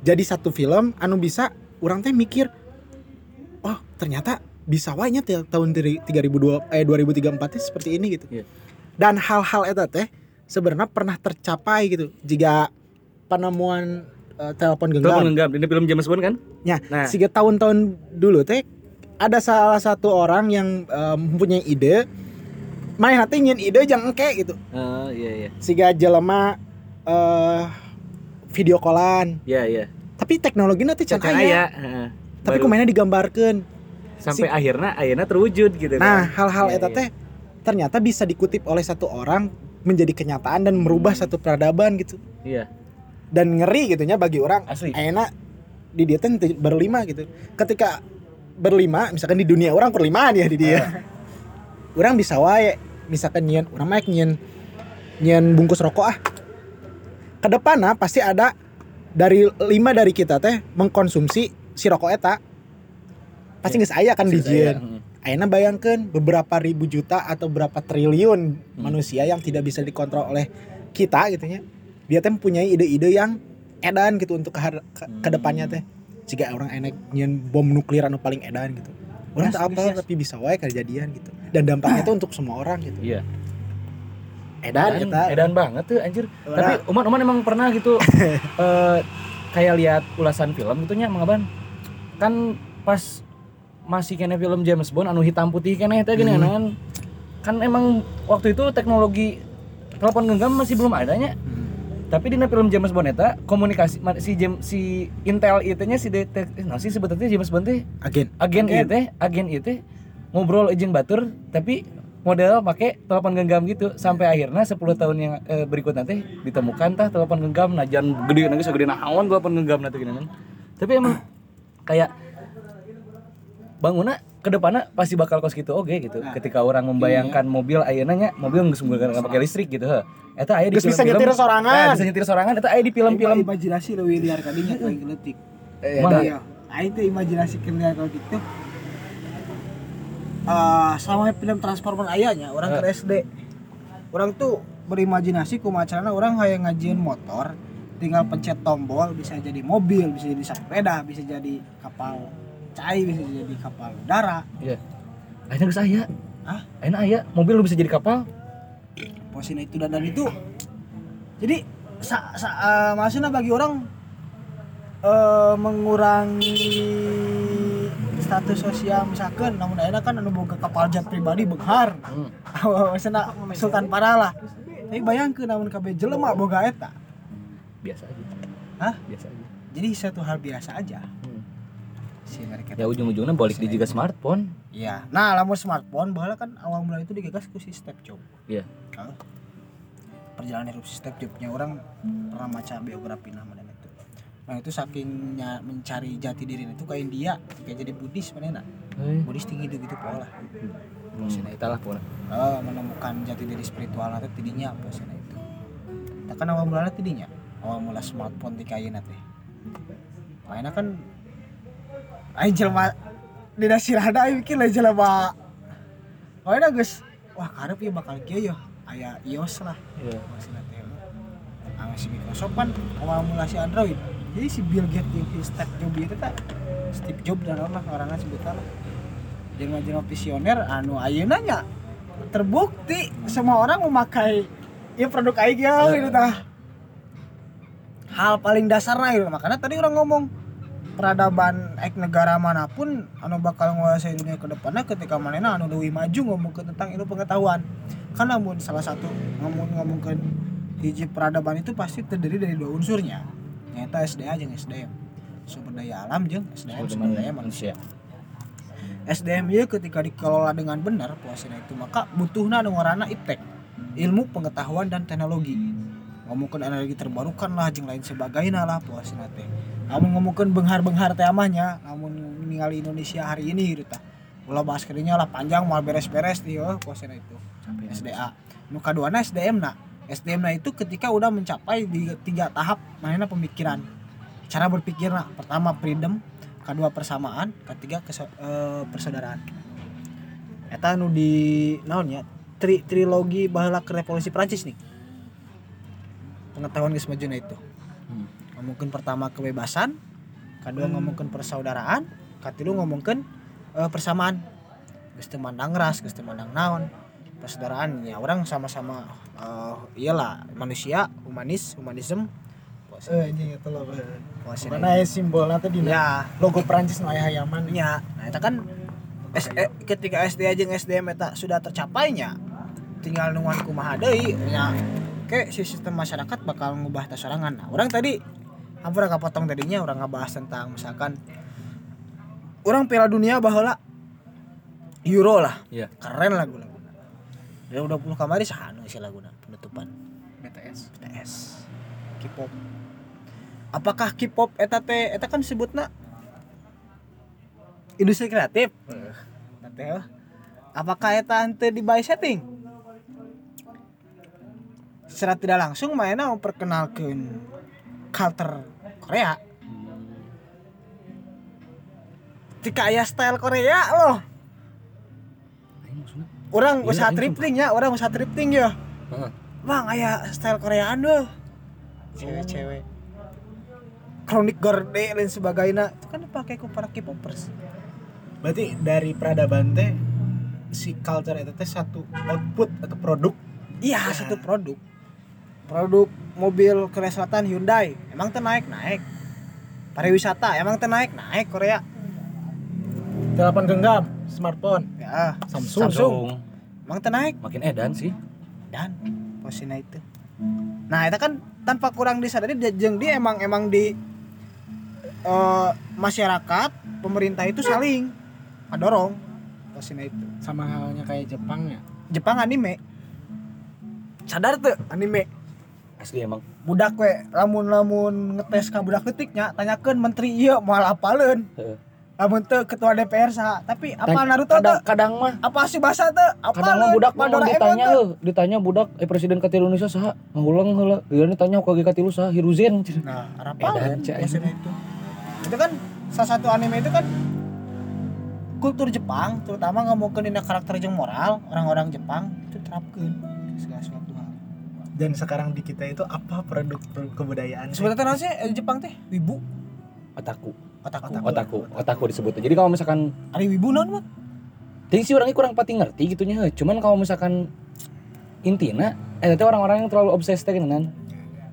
jadi satu film anu bisa orang teh mikir oh ternyata bisa wae nya teh tahun dari 3002 eh 2034 teh seperti ini gitu Iya. dan hal-hal eta teh sebenarnya pernah tercapai gitu jika penemuan eh, telepon Telepon genggam genggam ini film James Bond kan? Ya, Nah. sehingga tahun-tahun dulu teh ada salah satu orang yang eh, mempunyai ide main hati nyin ide jangan engke gitu Oh iya iya. sehingga jelema eh video callan Iya iya. tapi teknologi nanti can aya aya. Heeh. tapi kumainnya digambarkan sampai si- akhirnya ayeuna terwujud gitu nah kan. hal-hal eta iya. teh ternyata bisa dikutip oleh satu orang menjadi kenyataan dan merubah satu peradaban gitu. Iya. dan ngeri gitunya bagi orang Asli. enak di dia teu berlima gitu. Ketika berlima misalkan di dunia orang perlimaan ya di dia. Orang bisa wae misalkan nyian orang mah nyian nyian bungkus rokok ah. Ke depanna pasti ada dari lima dari kita teh mengkonsumsi si rokok eta. Pasti geus aya kan di jieun. Ayeuna bayangkeun beberapa ribu juta atau berapa triliun manusia yang tidak bisa dikontrol oleh kita gitu nya. Dia teh mempunyai ide-ide yang edan gitu untuk ke, ke, ke depannya teh. Jika orang enak nyen bom nuklir anu paling edan gitu. Orang tak apa tapi bisa wae kejadian gitu. Dan dampaknya itu untuk semua orang gitu. Iya. Edan Edan, eta. edan banget tuh anjir. Orang- Tapi Uman Uman emang pernah gitu eh kayak lihat ulasan film gitu nya Mang Aban. Kan pas masih kene film James Bond anu hitam putih kene teh gini Hmm. kan. Kan emang waktu itu teknologi telepon genggam masih belum adanya. Tapi di film James Bond eta komunikasi si James, si Intel itu nya si detek nah si sebetulnya James Bond teh Agen. agen itu teh agen itu teh ngobrol izin batur tapi model pakai telepon genggam gitu sampai akhirnya 10 tahun yang eh, berikutnya teh ditemukan tah telepon genggam najan gede nanti segede naon telepon genggam nanti gini kan tapi emang kayak bangunnya ke depannya pasti bakal kos gitu oke gitu. Nah, ketika orang membayangkan mobil ayeuna nya mobil nggak nggak pakai listrik gitu heuh. eta aya di bisa nyetir sorangan. Nah, bisa nyetir sorangan eta aya di film-film imajinasi leuwih liar kadinya kayak geletik Mana? ya aing teh imajinasi liar kalau gitu. Eh, selama film Transformer ayahnya orang ke SD orang tuh berimajinasi kumacarana orang kayak ngajian motor tinggal pencet tombol bisa jadi mobil bisa jadi sepeda bisa jadi kapal cai bisa jadi kapal udara. Iya. Ayeuna geus aya. Hah? ayeuna aya mobil lu bisa jadi kapal? Posisinya itu dan, dan itu. Jadi sa, sa, eh, maksudnya bagi orang eh, mengurangi status sosial misalkan namun akhirnya kan anu boga kapal jet pribadi benghar. Hmm. maksudnya sultan parah lah. Tapi bayangkeun namun kabeh jelema boga eta. Biasa aja. Hah? biasa aja. Jadi satu hal biasa aja. Si mereka ya ujung-ujungnya balik di juga smartphone Iya. Nah, lamun smartphone baheula kan awal mula itu digagas ku si Steve Jobs. Iya. Perjalanan hidup si Steve Jobs-nya orang pernah baca biografi nama dan itu. Nah, itu sakingnya mencari jati diri itu kayak India, kayak jadi Buddhis mana Buddhis tinggi gitu gitu pola. hmm, itulah pun Oh, menemukan jati diri spiritual nanti tidinya apa sih itu. Nah, kan awal mulanya tidinya, awal mula smartphone di kain teh. Mainnya kan aing jelema di dasirada aing mikir lah jelema. Mainnya geus wah karep ya bakal kieu ya aya iOS lah Iya. maksudnya teh. Ah, si Microsoft kan awal mula si Android. Jadi si Bill Gates si Steve Jobs itu tak Steve Jobs dan orang orangnya sebutan lah. Jelma-jelma visioner anu ayeuna nya terbukti semua orang memakai ya produk aing ya gitu tah. Hal paling dasarnya gitu. Makanya tadi orang ngomong peradaban ek negara mana pun anu bakal menguasai dunia ke depannya ketika manena anu lebih maju ngomong tentang ilmu pengetahuan. Kan namun salah satu ngomong ngomongkan hiji peradaban itu pasti terdiri dari dua unsurnya. Nyata SDA jeung SDM sumber daya alam jeung SDM sumber daya manusia. SDM ieu ketika dikelola dengan benar puasina itu maka butuhna anu ngaranna iptek ilmu pengetahuan dan teknologi. Ngomongkan energi terbarukan lah jeung lain sebagainya lah puasina teh namun ngomongkan benghar-benghar teh amahnya namun ningali Indonesia hari ini gitu tah. Ulah bahas kerinya lah panjang mal beres-beres nih oh puasina itu. SDA nu kaduana SDM na. SDM na itu ketika udah mencapai di tiga tahap mana pemikiran. Cara berpikir nah pertama freedom. Kedua persamaan. Ketiga keso- eh, persaudaraan. Eta nu di naon ya tri, trilogi baheula ke revolusi Prancis nih. Pengetahuan geus itu Hmm. ngomongkeun pertama kebebasan kedua ngomongkeun persaudaraan katilu ngomongkeun eh, persamaan. Geus mandang ras geus teu mandang naon. Persaudaraan ya orang sama-sama eh, iyalah manusia humanis humanisme Eh, anjing eta loh. puasina Mana ya simbolnya teh di ya. Logo Prancis nu aya hayaman. nya nah itu kan S- eh, ketika SD jeung SDM eta sudah tercapainya tinggal nungan kumaha deui nya ke si sistem masyarakat bakal ngubah tas sorangan. Nah orang tadi hampir potong tadinya orang ngebahas tentang misalkan orang Piala Dunia baheula Euro lah. Iya. keren lagu lagu dan udah puluh kamari sahanu sih laguna penutupan. BTS BTS K-pop. Apakah K-pop eta teh eta kan disebutna industri kreatif? Teh, oh. apakah eta henteu di by setting? Secara tidak langsung mainnya memperkenalkan culture Korea. Ketika aya style Korea loh. Orang Iya, usaha aing thrifting ya orang usaha thrifting ya. Bang aya style Koreaan loh cewek-cewek. Kronik gorde dan sebagainya. Itu kan dipakai ku para K-popers. Berarti dari peradaban teh si culture itu teh satu output atau produk? Iya satu produk produk mobil Korea Selatan Hyundai. Emang teh naik naik pariwisata emang teh naik naik Korea. Telepon genggam smartphone. Ya Samsung, Samsung. emang teh naik Makin edan sih. dan posisinya itu. Nah itu kan tanpa kurang disadari dia- jeung dia emang emang di eh, masyarakat pemerintah itu saling dorong posisinya itu. Sama halnya kayak Jepang ya? Jepang anime. Sadar tuh anime Asli emang. budak we lamun lamun ngetes ka budak detiknya tanyakan menteri iya moal apaleun Heeh. lamun teu ketua DPR saha. Tapi apa Naruto kadang, kadang mah apa sih bahasa teu? Apa kadang mah budak mah ditanya heuh, ditanya budak eh presiden ka Indonesia saha? Ngulang heula. Ieu ditanya ka ka tilu saha? Hiruzen nah apa Edan, Cak. itu. Itu kan salah satu anime itu kan kultur Jepang terutama ngomongkeun dina karakter jeung moral orang-orang Jepang itu terapkeun dan sekarang di kita itu apa produk, produk kebudayaan naon sih? Eh, Jepang teh? Wibu? Otaku. Otaku. Otaku. Otaku. Disebutnya. Jadi kalau misalkan ari wibu naon mah Ting sih orangnya kurang pati ngerti gitunya cuman kalau misalkan intina eh itu orang-orang yang terlalu obses teh kan.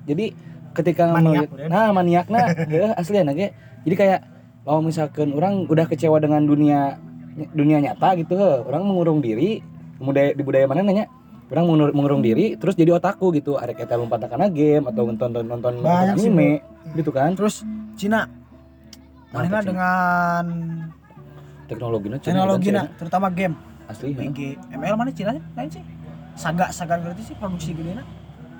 Jadi ketika Maniak, udah. nah maniakna. Heuh, asli ge jadi kayak kalau misalkan orang udah kecewa dengan dunia dunia nyata gitu heuh, orang mengurung diri budaya di budaya mana nanya orang mengur- mengurung diri terus jadi otaku gitu arek eta lompat karena game atau nonton nonton nonton Banyak sih, anime gitu kan terus Cina Nah, Cina. dengan teknologinya Cina teknologi na terutama game asli heuh. PG ML mana Cina lain sih Saga Saga berarti sih produksi gede na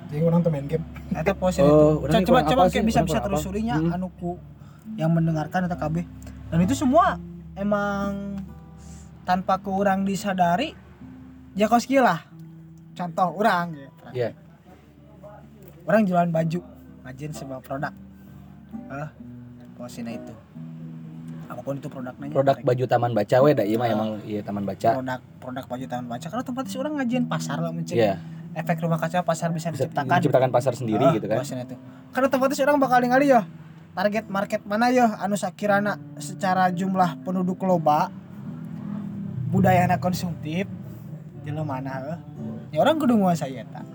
jadi orang tuh main game Eta posisi Oh, itu. Coba coba kayak bisa bisa telusurinya? Hmm. anu ku yang mendengarkan atau KB. Dan itu semua emang tanpa kurang disadari ya kos kieu lah. Contoh orang ya. Iya. Orang jualan baju, ngajin sebuah produk. Eh, posisinya itu. Apa pun itu produknya. produk baju taman baca we da ieu mah Ah. emang iya taman baca produk produk baju taman baca karena tempatnya sih orang ngajin pasar lah mencari Iya, efek rumah kaca pasar bisa, bisa diciptakan menciptakan pasar sendiri Ah, gitu kan. itu. Karena tempatnya sih orang bakal ningali ya target market mana ya anu sakirana secara jumlah penduduk loba budaya anak konsumtif jelema mana heuh. Ya orang kudu nguasai eta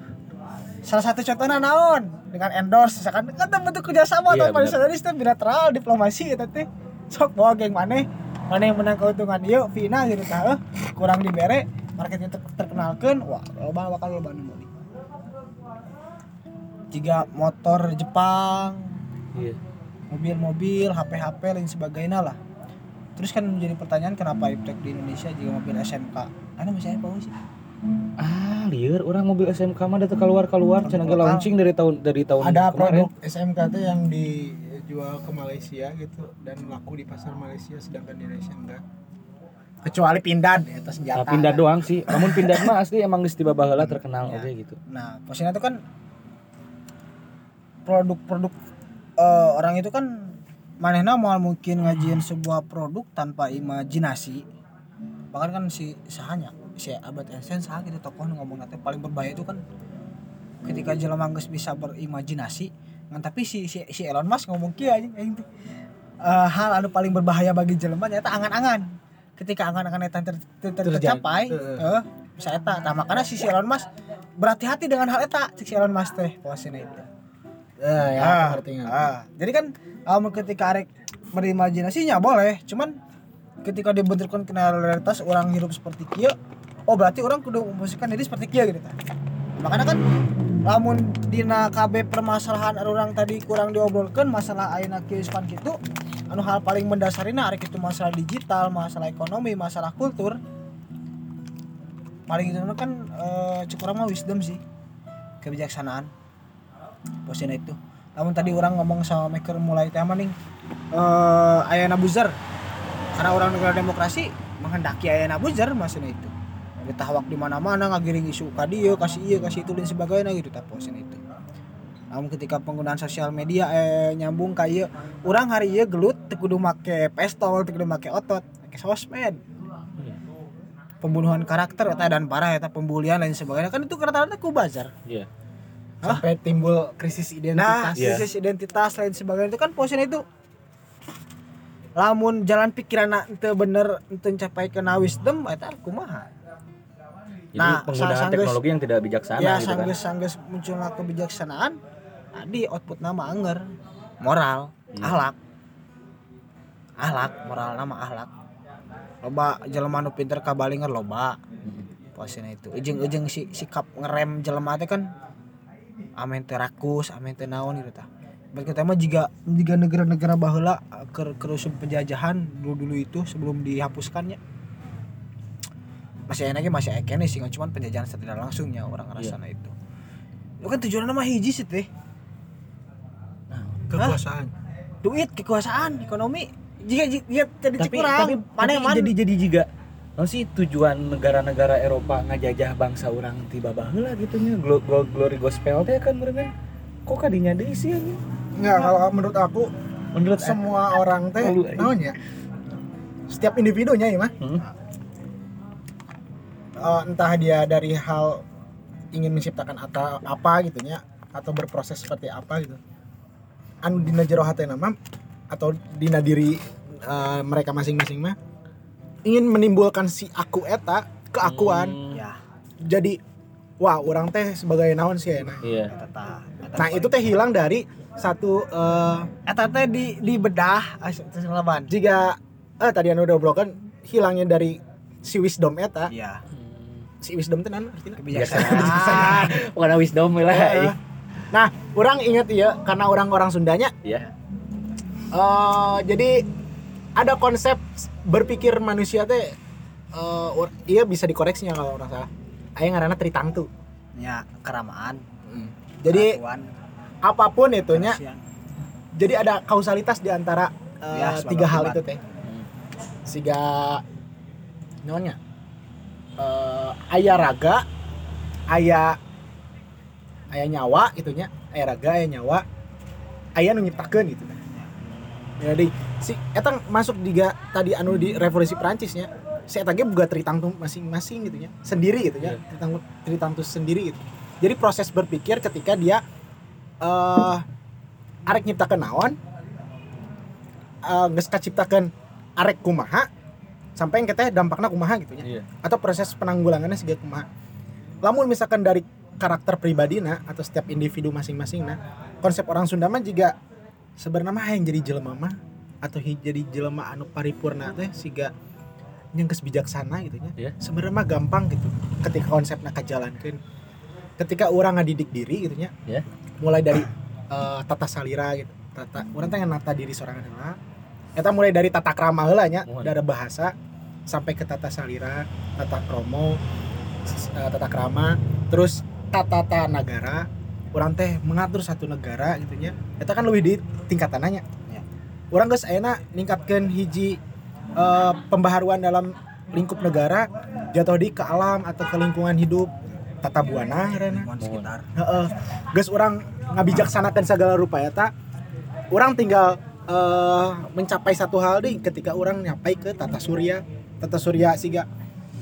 salah satu contohnya naon dengan endorse misalkan kan bentuk kerjasama Iya, atau sadari sistem bilateral diplomasi eta teh sok bawa geng maneh mana yang menang keuntungan ieu Vina gitu tah heuh. kurang dibere marketnya ter terkenalkeun wah loba bakal loba nu meuli jika motor Jepang Iya. mobil-mobil, HP-HP lain sebagainya lah. Terus kan menjadi pertanyaan kenapa Iptek di Indonesia juga mobil SMK? Anu masih apa sih? Ah, lieur orang mobil SMK mah datang keluar keluar cenah ge launching dari tahun dari tahun ada kemarin. produk SMK tuh yang dijual ke Malaysia gitu dan laku di pasar Malaysia sedangkan di Indonesia enggak kecuali pindad itu senjata Nah, pindah doang sih. Namun pindah mah asli emang geus tiba baheula terkenal Iya. aja gitu. Nah, posisinya itu kan produk-produk eh, orang itu kan manehna mau mungkin ngajiin sebuah produk tanpa imajinasi. Bahkan kan si sahanya si Abad Einstein sah gitu tokoh ngomong nanti paling berbahaya itu kan ketika jelema geus bisa berimajinasi ngan tapi si si, si Elon Musk ngomong aing teh. Eh, hal anu paling berbahaya bagi jelema nyata angan-angan. Ketika angan-angan eta ter, ter, ter- tercapai, Heeh. eh, bisa eta. Nah, makanya si, si Elon Musk berhati-hati dengan hal eta, si Elon Musk teh posisinya itu. Eh, ya Ah, ngerti ngerti. Ah, jadi kan um, ketika arek berimajinasinya boleh, cuman ketika dibenturkan ke realitas orang hidup seperti kia, oh berarti orang kudu memposisikan diri seperti kia gitu kan. Makanya kan lamun dina KB permasalahan anu orang tadi kurang diobrolkan masalah ayeuna kieu span kitu anu hal paling mendasarina arek itu masalah digital, masalah ekonomi, masalah kultur. Paling itu kan eh, cukup mah wisdom sih. Kebijaksanaan posisinya itu namun tadi orang ngomong sama maker mulai tema nih eh ayana buzzer karena orang negara demokrasi menghendaki ayana buzzer maksudnya itu ditahwak di mana-mana ngagiring isu ka dieu kasih iya kasih itu dan sebagainya gitu. Tapi posisinya itu. Namun ketika penggunaan sosial media eh nyambung kayak orang hari ieu gelut teu kudu make pistol teu kudu make otot make sosmed. Pembunuhan karakter eta dan parah eta pembulian lain sebagainya. Kan itu rata-rata ku bazar. Iya. sampai timbul krisis nah identitas Iya. krisis identitas lain sebagainya. Itu kan posisinya itu. Lamun jalan pikiran ente bener ente capai kena wisdom eta kumaha Jadi Nah, penggunaan sa- sanggeus- teknologi yang tidak bijaksana ya gitu kan. sanggeus sanggeus munculna kebijaksanaan. Tadi output nama anger moral Hmm. ahlak. Ahlak moral nama ahlak. Loba jelema nu pinter kabalinger loba. Posisinya itu. Ujung-ujung si sikap ngerem jelema teh kan amin teh rakus amin teh naon gitu tah. Berarti kita mah jika jika negara-negara baheula ke kerusum penjajahan dulu dulu itu sebelum dihapuskannya masih enaknya masih ekene sih nggak cuman penjajahan secara langsungnya orang ngerasana itu itu kan tujuannya mah hiji sih teh kekuasaan duit kekuasaan ekonomi jika jika jadi Tapi kurang tapi, mana tapi man jadi jadi juga non sih tujuan negara-negara Eropa ngajajah bangsa orang tiba baheula gitu nya Glo- glo- glory gospel teh kan mereka kok kadinya deui sih anjing? Enggak, kalau menurut aku menurut semua orang teh eh. naon ya? Setiap individunya ya mah. Hmm. Eh, entah dia dari hal ingin menciptakan atau apa gitu nya atau berproses seperti apa gitu. Anu dina jero hatena mah atau dina diri eh, mereka masing-masing mah ingin menimbulkan si aku eta keakuan. Hmm, ya. Jadi wah orang teh sebagai naon sih ya. iya. Eta eta Nah, itu teh hilang dari satu eh eta teh di di bedah ah, jika eh tadi anu udah broken hilangnya dari si wisdom eta. Iya si wisdom itu nan artinya. Kebijaksanaan bukan wisdom lah Eh, nah orang inget ya karena orang-orang Sundanya iya. eh jadi ada konsep berpikir manusia teh eh, or- iya bisa dikoreksinya kalau orang salah. Aya ngaranna tritangtu ya keramaan. Jadi kelakuan, apa pun itunya kasihan. jadi ada kausalitas di antara eh, Ya, sebab tiga hal itu teh. Siga nyonya eh aya raga aya aya nyawa gitunya aya raga aya nyawa. Aya nu nyiptakeun gitu. Jadi si eta masuk juga tadi anu di revolusi Prancisnya si eta ge boga tritangtu masing-masing gitu nya. Sendiri gitu ya tritangtu tritangtu sendiri gitu. Jadi proses berpikir ketika dia eh arek nyiptakeun naon eh geus kaciptakeun arek kumaha sampai yang kita dampaknya kumaha gitu ya iya atau proses penanggulangannya sih kumaha lamun misalkan dari karakter pribadi nah atau setiap individu masing-masing nah konsep orang Sunda mah juga sebenarnya mah yang jadi jelema mah atau jadi jelema anu paripurna teh siga yang bijaksana gitu nya Iya. sebenarnya mah gampang gitu ketika konsepnya kajalankeun ketika orang ngadidik diri gitu nya Iya. mulai dari eh, tata salira gitu tata orang teh nata diri seorang adalah eta mulai dari tata krama heula nya Mohon. dari bahasa sampai ke tata salira tata kromo eh, tata krama terus tata tata negara orang teh mengatur satu negara gitu nya eta kan lebih di tingkatannya Ya. orang geus ayeuna ningkatkeun hiji eh, pembaharuan dalam lingkup negara jatuh di ke alam atau ke lingkungan hidup tata buana ngaranna lingkungan sekitar Heeh. Geus orang ngabijaksanakan segala rupa ya tak. Orang tinggal eh, mencapai satu hal deh ketika orang nyampai ke tata surya, tata surya siga.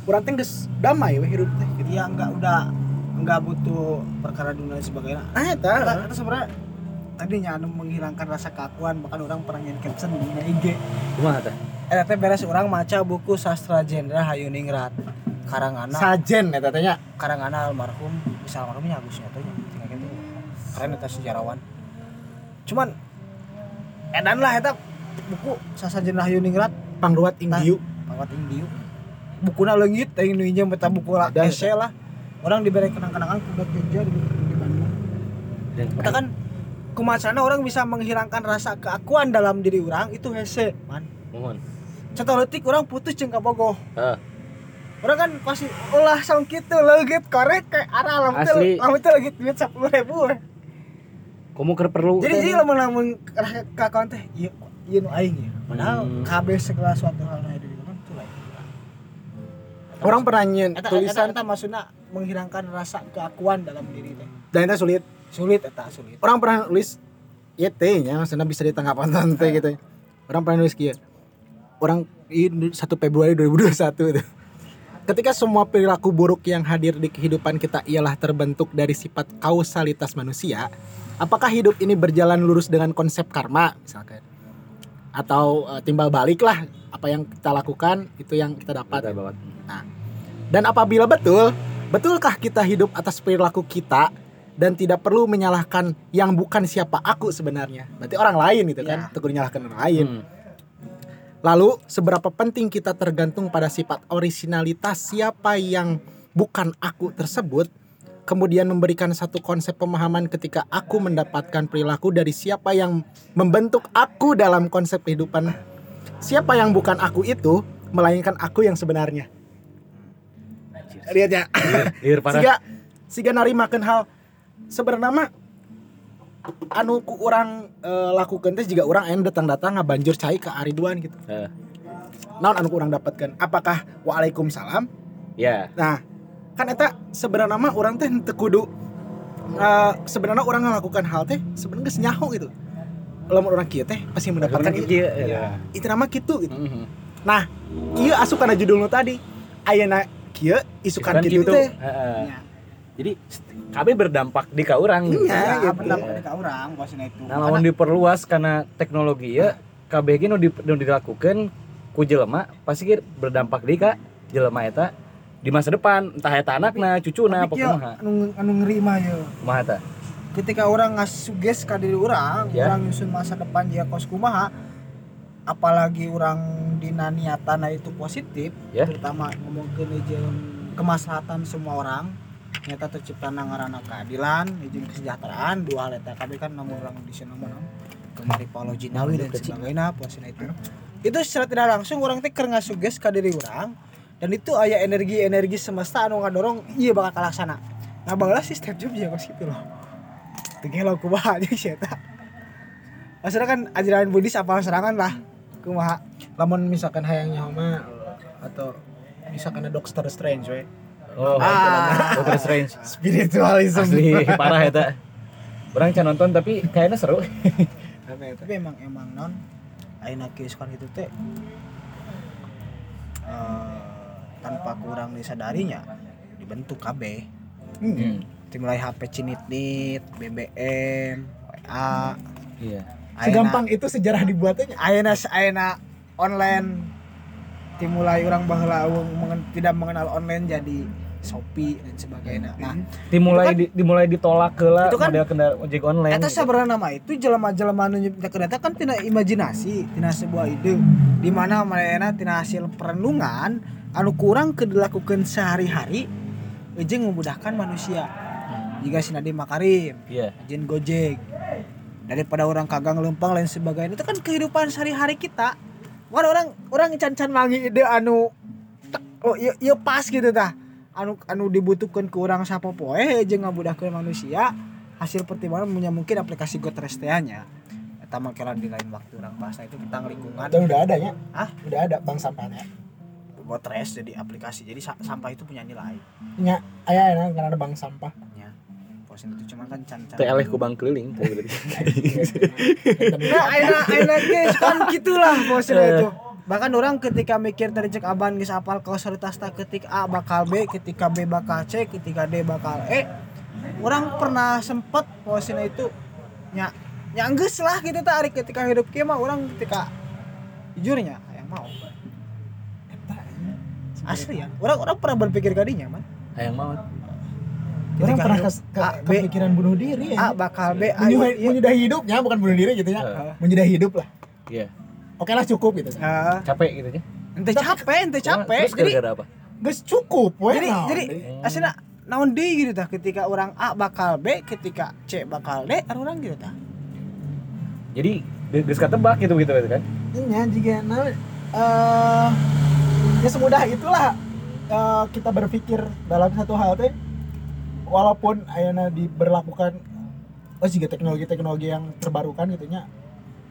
Orang teh geus damai we hidup teh gitu. ya enggak udah enggak butuh perkara dunia dan sebagainya Ah eta. Eta, sebenarnya tadinya anu menghilangkan rasa keakuan bahkan orang pernah nyanyi caption di IG kumaha teh Eta teh beres orang maca buku sastra genre Hayuningrat karangana Sajen eta teh nya. karangana almarhum bisa almarhumnya Agus Nyato nya tinggal gitu keren eta sejarawan cuman edan lah eta buku sastra genre Hayuningrat Pangruat ing Tah. dieu. Pawat ing dieu bukuna leungit teh nu injem eta buku lah ese lah. Orang diberi kenang-kenangan kuda kerja di di Bandung. Kita kan kumacana orang bisa menghilangkan rasa keakuan dalam diri orang itu hese man. Mohon. Contoh letik orang putus jeung kabogoh Ah. orang kan pasti ulah sang gitu leugit korek kayak arah lamun teh Asli. lamun teh leugit duit 10 ribu we. kamu keur perlu jadi jadi lamun lamun keakuan teh ieu ieu nu aing ya. Padahal Hmm. kabeh segala suatu hal nu Orang pernah nyen tulisan eta maksudna menghilangkan rasa keakuan dalam diri teh. Dan itu sulit. sulit eta sulit. Orang pernah nulis YT nya maksudnya bisa ditanggapan tante gitu. Orang pernah nulis kia orang ini 1 Februari 2021 itu ketika semua perilaku buruk yang hadir di kehidupan kita ialah terbentuk dari sifat kausalitas manusia apakah hidup ini berjalan lurus dengan konsep karma misalkan? Atau eh, timbal balik lah apa yang kita lakukan itu yang kita dapat Kita bawa. dan apabila betul, betulkah kita hidup atas perilaku kita dan tidak perlu menyalahkan yang bukan siapa aku sebenarnya? Berarti orang lain itu kan, Ya. tegur menyalahkan orang lain. Hmm. Lalu seberapa penting kita tergantung pada sifat orisinalitas siapa yang bukan aku tersebut, kemudian memberikan satu konsep pemahaman ketika aku mendapatkan perilaku dari siapa yang membentuk aku dalam konsep kehidupan. Siapa yang bukan aku itu, melainkan aku yang sebenarnya. Lihat ya. Liar parah. Siga siga narimakeun hal sebenarnya mah anu ku orang eh, lakukeun teh juga orang aya datang-datang ngabanjur cai ke Ariduan gitu. Eh, Naon anu ku urang dapatkeun? Apakah waalaikumsalam? ya. Nah, kan eta sebenarnya mah orang teh teu kudu eh, sebenarnya orang ngelakukan hal teh sebenarnya geus nyaho gitu. Lamun orang kieu teh pasti mendapatkan itu. Iya. Itu nama kitu gitu. Mhm. Nah, ieu asup kana judul nu tadi. Ayeuna kieu isukan Isukan kitu gitu. teh. Heeh. Ya. Jadi KB berdampak di ka urang. Iya, ya gitu. pendapat ka urang bosna itu Nah, lamun diperluas karena teknologi ya, KB ge nu di, nu dilakukan ku jelema pasti berdampak di ka jelema eta di masa depan entah eta anakna, cucuna, Tapi kieu, pokoknya anu anu ngeri mah ya kumaha eta. Ketika orang ngasuges ka diri orang Ya. orang nyusun masa depan dia kos kumaha apalagi orang dina niatana itu positif Ya. terutama ngomongkeun jeung kemaslahatan semua orang nyata tercipta ngaranna keadilan jeung kesejahteraan dua hal eta kabeh kan namun orang di sana mah kemari Paulo Jinawi dan sebagainya puasina itu itu secara tidak langsung orang teh keur ngasuges ka diri orang dan itu aya energi-energi semesta anu ngadorong iya bakal kalaksana nah baheula si Steve Jobs ya kos gitu loh Tinggal lo kumaha aja sih. Maksudnya kan ajaran Buddhis apa serangan lah. Kumaha. lamun misalkan hayang nyaho mah atau misalkan ada Doctor Strange we Oh, Ah. Doctor Strange. spiritualism Asli parah eta. Orang can nonton tapi kayaknya seru. Tapi emang emang non ayeuna keisukan itu teh eh, tanpa kurang disadarinya dibentuk KB Hmm. Mulai HP cinit-nit, BBM, WA, Iya. segampang itu sejarah dibuatnya ayeuna ayeuna online dimulai orang baheula mengen- tidak mengenal online jadi Shopee dan sebagainya. Nah, Dimulai kan- di- dimulai ditolak heula Itu kan- model kendaraan ojek online. Eta gitu. nama itu jelema-jelema nu eta kan tina imajinasi, tina sebuah ide di mana manehna tina hasil perenungan anu kurang ke dilakukan sehari-hari jeung memudahkan manusia. Jika si Nadiem Makarim, Iya. Jin Gojek, daripada orang kagang lempang lain sebagainya itu kan kehidupan sehari-hari kita. Bukan orang orang can-can mangi ide anu oh iya, iya pas gitu tah. Anu anu dibutuhkan ke orang siapa poe jeung ngabudahkeun manusia hasil pertimbangan punya mungkin aplikasi Gotresteanya. Eta mah kira di lain waktu orang bahasa itu tentang lingkungan. Dan udah ada ya Hah? udah ada bank sampahnya Gotres jadi aplikasi. Jadi sa- sampah itu punya nilai. nya aya aya kan ada bank sampah Posin itu cuma kan can-can. Teh eleh ku bang keliling. teh berarti. Nah, aina aina guys kan gitulah bosnya itu. Bahkan orang ketika mikir cek aban geus apal kausalitas tak ketika A bakal B, ketika B bakal C, ketika D bakal E. Orang pernah sempet bosnya itu nya nya geus lah gitu tah ari ketika hidup kieu mah orang ketika jujurnya yang mau. Asli ya. Orang orang pernah berpikir kadinya man. Hayang maut. orang Ketika pernah kes- ke, A, B. kepikiran bunuh diri A ya bakal B, A menyudahi, iya. menyudahi hidupnya bukan bunuh diri gitu ya Heeh. menyudahi hidup lah Iya. oke lah cukup gitu Heeh. Capek gitu ya. ente capek, ente capek. Terus Jadi gara-gara apa? Guys cukup we jadi naon. jadi aslinya naon deui gitu tah ketika orang A bakal B ketika C bakal D ada orang gitu tah Jadi geus katebak gitu gitu kan. Iya, jika nah, eh ya semudah itulah eh, kita berpikir dalam satu hal teh walaupun ayana diberlakukan oh jika teknologi-teknologi yang terbarukan gitu nya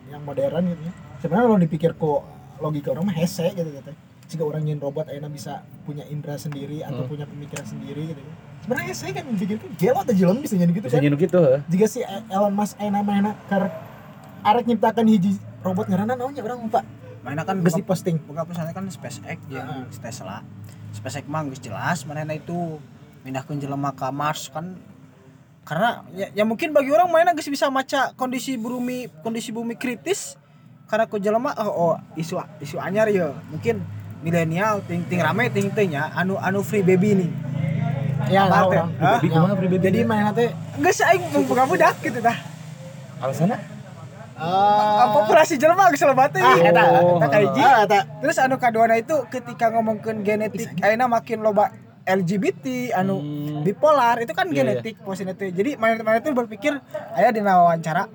yang modern gitu ya sebenarnya kalau dipikir kok logika orang mah hese gitu gitu. Jika orang nyin robot ayana bisa punya indera sendiri atau Hmm. punya pemikiran sendiri gitu. Ya. sebenarnya saya kan pikirkan gelo atau jelem bisa jadi gitu Bisa kan. gitu jika si Elon Musk ayeuna mana karek arek nyiptakan hiji robot ngaranna naonnya orang lupa mana kan geus diposting boga perusahaan kan SpaceX Heeh. jeung Tesla. SpaceX mah geus jelas mana itu pindahkeun jelema ke Mars kan karena ya, ya mungkin bagi orang mana geus bisa maca kondisi bumi kondisi bumi kritis karena ku jelema oh, oh isu isu anyar ya mungkin milenial ting ting rame ting ting ya anu anu free baby nih ya teh? orang Hah? Baby kumaha free baby? jadi mana teh sih aing mau buka budak gitu tah. Alasanna? eh populasi jelema geus loba teh. ah eta Oh. eta kahiji ah Terus anu kaduana itu ketika ngomongkeun genetik ayeuna makin loba LGBT anu Hmm. bipolar itu kan Iya, genetik posisinya teh. Jadi mana-mana itu berpikir aya dina wawancara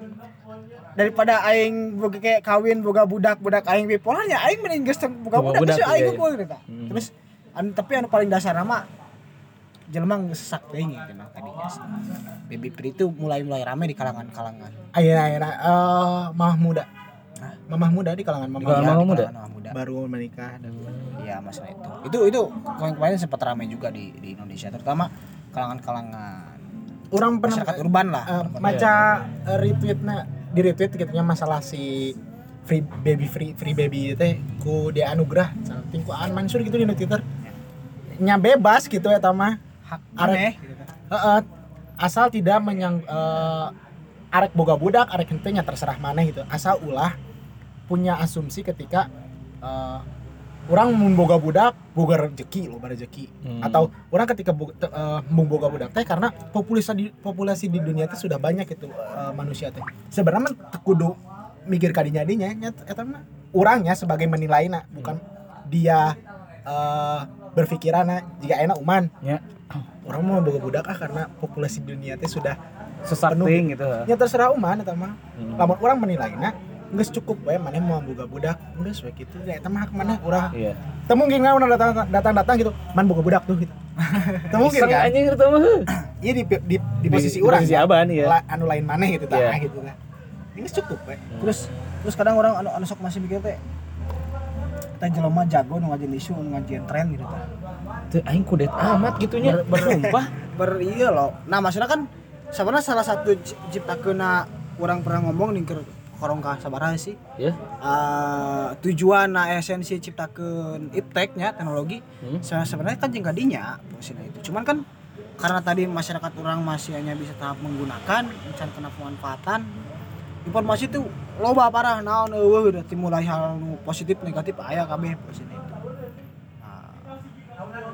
daripada aing boga kayak kawin boga budak budak aing bipolar ya aing mending geus boga budak budak, geus aing iya, eukeul gitu. Hmm. Terus anu tapi anu paling dasar nama jelema geus sesak teuing gitu nah tadinya. Baby Pri itu mulai-mulai rame di kalangan-kalangan. ayeuna ayeuna eh mamah muda mamah muda di kalangan Di mamah kalangan muda mamah muda? kalangan mamah muda. baru menikah dan Iya masalah itu. Itu itu kemarin kemarin sempat ramai juga di di Indonesia terutama kalangan-kalangan orang pernah masyarakat urban lah. eh, maca eh, retweetna di retweet gitu nya masalah si free baby free free baby teh ku dia anugerah saking ku Aan Mansur gitu di Twitter nya bebas gitu ya mah Hak Arek. aneh gitu. Heeh. asal tidak menyang eh, arek boga budak arek henteu nya terserah mana gitu asal ulah punya asumsi ketika eh, orang mun boga budak boga rezeki lo rezeki Hmm. atau orang ketika boga, eh, boga budak teh karena populasi di populasi di dunia teh sudah banyak itu eh, manusia teh sebenarnya kudu mikir kadinya dinya nya eta mah urangnya sebagai menilainya bukan dia eh berpikiran jika enak uman Ya. orang mau boga budak ah karena populasi dunia teh sudah ting gitu. ya terserah uman eta mah Hmm. lamun orang menilainya geus cukup we maneh mau boga budak geus we kitu ya eta mah hak maneh urang Iya. teu mungkin kan urang datang datang datang gitu man boga budak tuh gitu teu mungkin kan anjing itu mah. heuh. iya di, di, di posisi Di urang posisi ya. aban ya. La- anu lain maneh gitu Iya. gitu kan ini cukup we Terus terus kadang orang anu, anu sok masih mikir teh teh jelema jago nu ngajin isu nu ngajin tren gitu tah. Teu aing kudet amat gitunya. Bersumpah. Ber iya loh. Nah, maksudnya kan sebenarnya salah satu ci- ciptakeuna orang pernah ngomong nih ke korong ka sabaraha sih. Ya. Eh, tujuan na esensi ciptakeun iptek nya teknologi Hmm. Se- sebenarnya kan jeung kadinya posisinya itu cuman kan karena tadi masyarakat orang masih hanya bisa tahap menggunakan mencari kena pemanfaatan informasi itu loba parah naon eueuh udah mulai hal nu positif negatif aya kabeh itu nah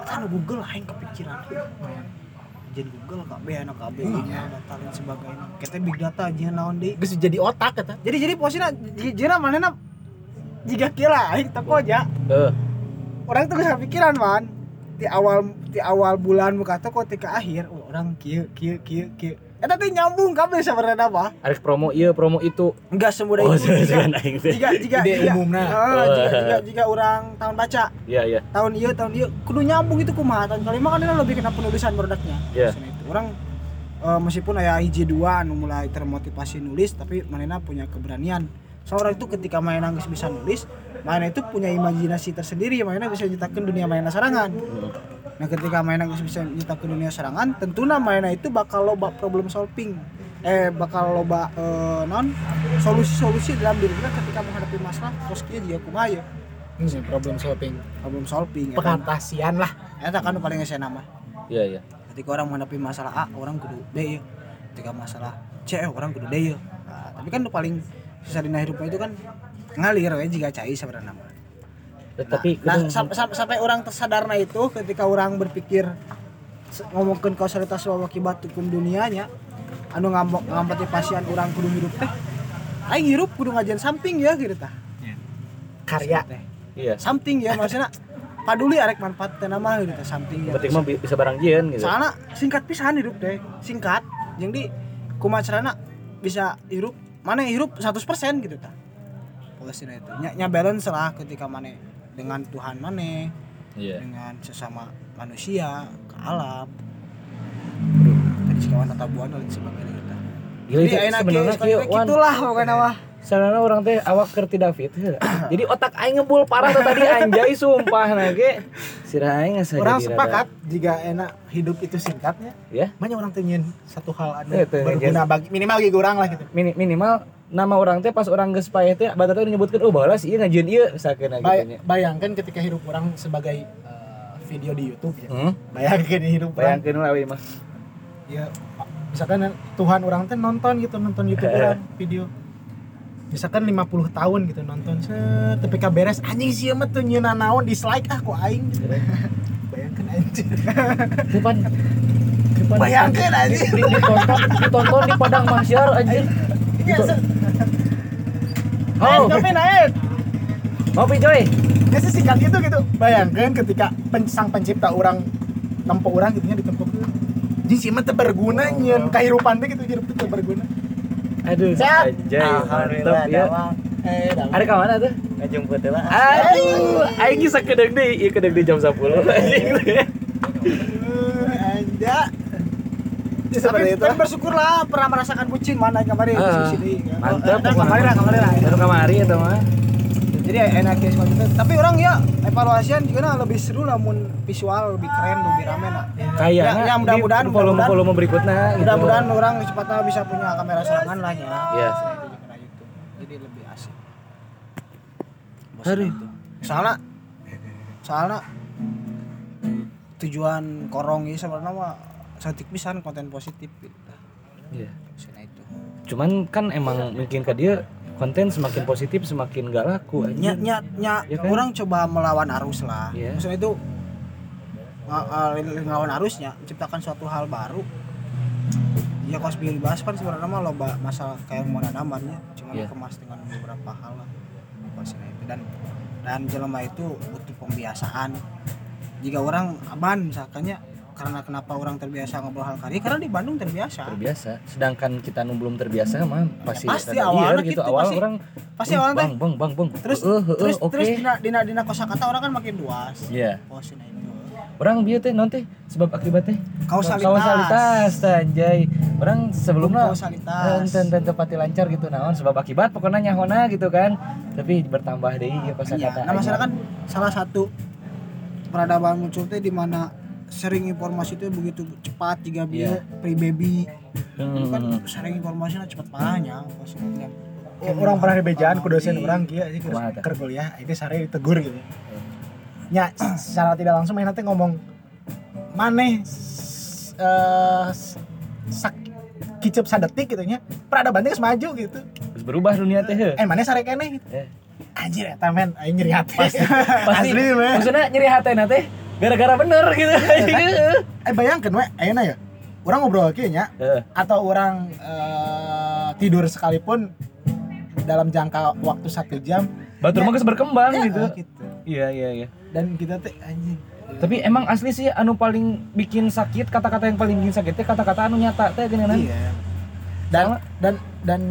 kan Google aing kepikiran jadi Google kabeh anak kabeh nya data dan sebagainya kita big data aja naon geus jadi otak eta jadi jadi posisinya jira manehna jika kira aing toko aja. Orang tuh gak kepikiran man. Di awal di awal bulan buka toko ketika akhir oh, orang kieu kieu kieu kieu eta teh nyambung kabeh sebenarnya apa? Arek promo iya promo itu. enggak semudah Oh, itu. jika jika jika ide jika- umumna Ah, jika, jika, jika orang tahun baca. Iya iya. tahun iya tahun iya. Kudu nyambung itu kumaha? Tahun kelima kan dia lebih kena penulisan produknya. Iya. Itu. Orang eh, meskipun aya hiji dua anu mulai termotivasi nulis tapi manena punya keberanian. Seorang itu ketika mainan geus bisa nulis mainan itu punya imajinasi tersendiri mainan bisa nyiptakeun dunia mainan sarangan nah ketika mainan bisa nyiptakeun dunia sarangan tentunya mainan itu bakal loba problem solving eh bakal loba eh, non solusi-solusi dalam diri kita ketika menghadapi masalah terus dia juga kumaha ya ini sih problem solving problem solving ya kan? pengantasian lah Eta kan nu paling saya nama. Iya iya. Ketika orang menghadapi masalah A, orang kudu D ya. Ketika masalah C, orang kudu D ya. Nah, tapi kan paling susah dina hidupnya itu kan ngalir ya jika cai sebenarnya nama. Tapi Nah, kudu- sam- sam- sampai orang tersadarna itu ketika orang berpikir ngomongkeun kausalitas sebab akibat hukum dunianya anu ngambok ngamotivasian orang kudu hidup teh aing hirup kudu ngajian samping ya gitu tah karya. Teh. Iya. samping ya maksudnya paduli arek manfaat teh nama gitu teh samping ya. Berarti mah bi- bisa barang jieun gitu. soalnya singkat pisan hidup deh singkat. Jadi kumacarana bisa hirup mana hirup 100% gitu ta posisinya itu. Nya, nya balance lah ketika mana dengan Tuhan mana Iya. dengan sesama manusia ke alam tadi sekawan tata buana dan sebagainya gitu Gila jadi itu enak sebenarnya kieu wan. gitulah pokoknya mah Sarana orang teh awak kerti David. Jadi otak aing ngebul parah tuh tadi anjay sumpah nage. Sira aing asa orang sepakat jika enak hidup itu singkatnya Ya. banyak orang tenyin satu hal ada teu berguna bagi minimal bagi orang lah gitu Mini, minimal nama orang teh pas orang geus paeh teh batur teh nyebutkeun oh balas ieu ngajieun ieu sakeuna gitu Bay- nya. bayangkan ketika hidup orang sebagai eh, video di YouTube ya Hmm? bayangkan hidup orang Bayangkeun lah we mah. ya misalkan Tuhan orang teh nonton gitu nonton YouTube orang video misalkan 50 tahun gitu nonton set tapi beres anjing sih mah tuh nyeuna naon dislike ah kok aing. Gitu bayangkan anjing Depan depan bayangkan anjing di, ditonton ditonton di padang mahsyar anjir. Iya, se- Oh, Tapi naik. Ngopi coy. Ya singkat itu gitu. Bayangkan ketika pen- sang pencipta orang tempo orang gitu nya ditempo Jadi sih mah berguna nyeun kahirupan teh gitu teu berguna. Aduh, Siap. anjay, mantep ya. Eh. Ada ke mana tuh? ngajemput lah Aduh, aing geus sakedeg deui, ieu kedeg di jam 10 anjing. Eh, Anja. Ya, seperti Tapi itu. kan bersyukurlah pernah merasakan bucin mana kemarin Ah, diskusi deui. Mantep. Kan kemarin lah kemarin lah. Baru kamari eta mah. Jadi enak ya seperti itu. Tapi orang ya evaluasian juga nah, lebih seru lah mun visual lebih keren lebih rame lah. Kayaknya Ya, ya, mudah-mudahan, volume volume berikutnya gitu. Mudah-mudahan orang cepatnya bisa punya kamera serangan lah ya. Iya. Jadi lebih asik. Aduh. Soalnya soalnya tujuan korong ini sebenarnya mah satik pisan konten positif gitu. Iya. Maksudnya itu. Cuman kan emang mungkin ke dia konten semakin positif semakin gak laku nya, nya, Ya kan? orang coba melawan arus lah. Iya. Maksudnya itu ngelawan arusnya, menciptakan suatu hal baru. Ya kalau sebelum dibahas kan sebenarnya mah loba masalah kayak mau nanaman ya, cuma Iya. dikemas dengan beberapa hal lah. Itu dan dan jelema itu butuh pembiasaan. Jika orang aman misalkannya karena kenapa orang terbiasa ngobrol hal kari karena di Bandung terbiasa terbiasa. Sedangkan kita nu belum terbiasa mah pasti pasti rada awalnya liar gitu, Awal pasti- orang pasti "Uh, awalnya bang bang bang bang. terus Eh, eh, terus oke. terus dina dina, dina kosakata orang kan makin luas Iya. Itu Orang bieu teh non teh sebab akibatnya kausalitas kausalitas teh anjay. Orang sebelumnya kausalitas enten enten tepati lancar gitu naon sebab akibat pokoknya nyahona gitu kan. Tapi bertambah deui ya Iya, kosakata. nah masalah kan salah satu peradaban muncul teh di mana sering informasi itu begitu cepat Iya. bio pre baby Hmm. itu kan sering informasinya cepat banyak maksudnya Oh, orang pernah dibejaan ku dosen orang kia sih keur kuliah itu sare ditegur gitu. Nya secara tidak langsung main nanti ngomong maneh s- eh sak kicep sadetik gitu nya. Peradaban teh geus maju gitu. Terus berubah dunia teh. Eh maneh sare keneh gitu. Eh. Anjir eta men aing nyeri hati. Pasti Asli men. maksudnya nyeri hatena teh gara-gara bener gitu. Heeh. Eh bayangkeun we ayeuna ya. Orang ngobrol kieu nya Heeh. atau orang eh, tidur sekalipun dalam jangka waktu satu jam Batur mah geus berkembang ya, gitu. gitu. Iya iya iya. dan kita teh anjing Tapi emang asli sih anu paling bikin sakit kata-kata yang paling bikin sakit teh kata-kata anu nyata teh gini kan. iya dan dan dan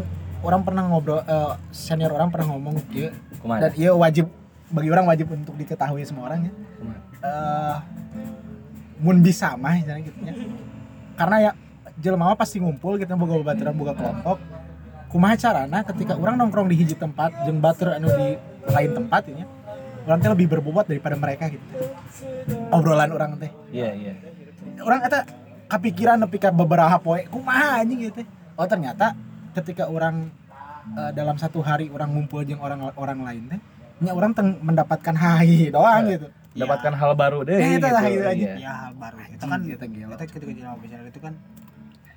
orang pernah ngobrol eh, senior orang pernah ngomong iya Kumaha? dan iya wajib bagi orang wajib untuk diketahui semua orang ya. Eh mun bisa mah misalnya gitu ya. Karena ya jelema mah pasti ngumpul kita boga babaturan boga kelompok. Kumaha carana ketika orang nongkrong di hiji tempat jeung batur anu di lain tempat ya orang teh lebih berbobot daripada mereka gitu. Obrolan orang teh. Iya iya. orang eta kepikiran nepi ka beberapa poe kumaha anjing gitu oh ternyata ketika orang eh, dalam satu hari orang ngumpul jeung orang orang lain teh nya orang teng mendapatkan hai doang gitu Dapatkan hal baru deh. Eh, itu lah, gitu. itu aja. Iya. ya hal baru itu kan eta gila. kita ketika jalan bicara itu kan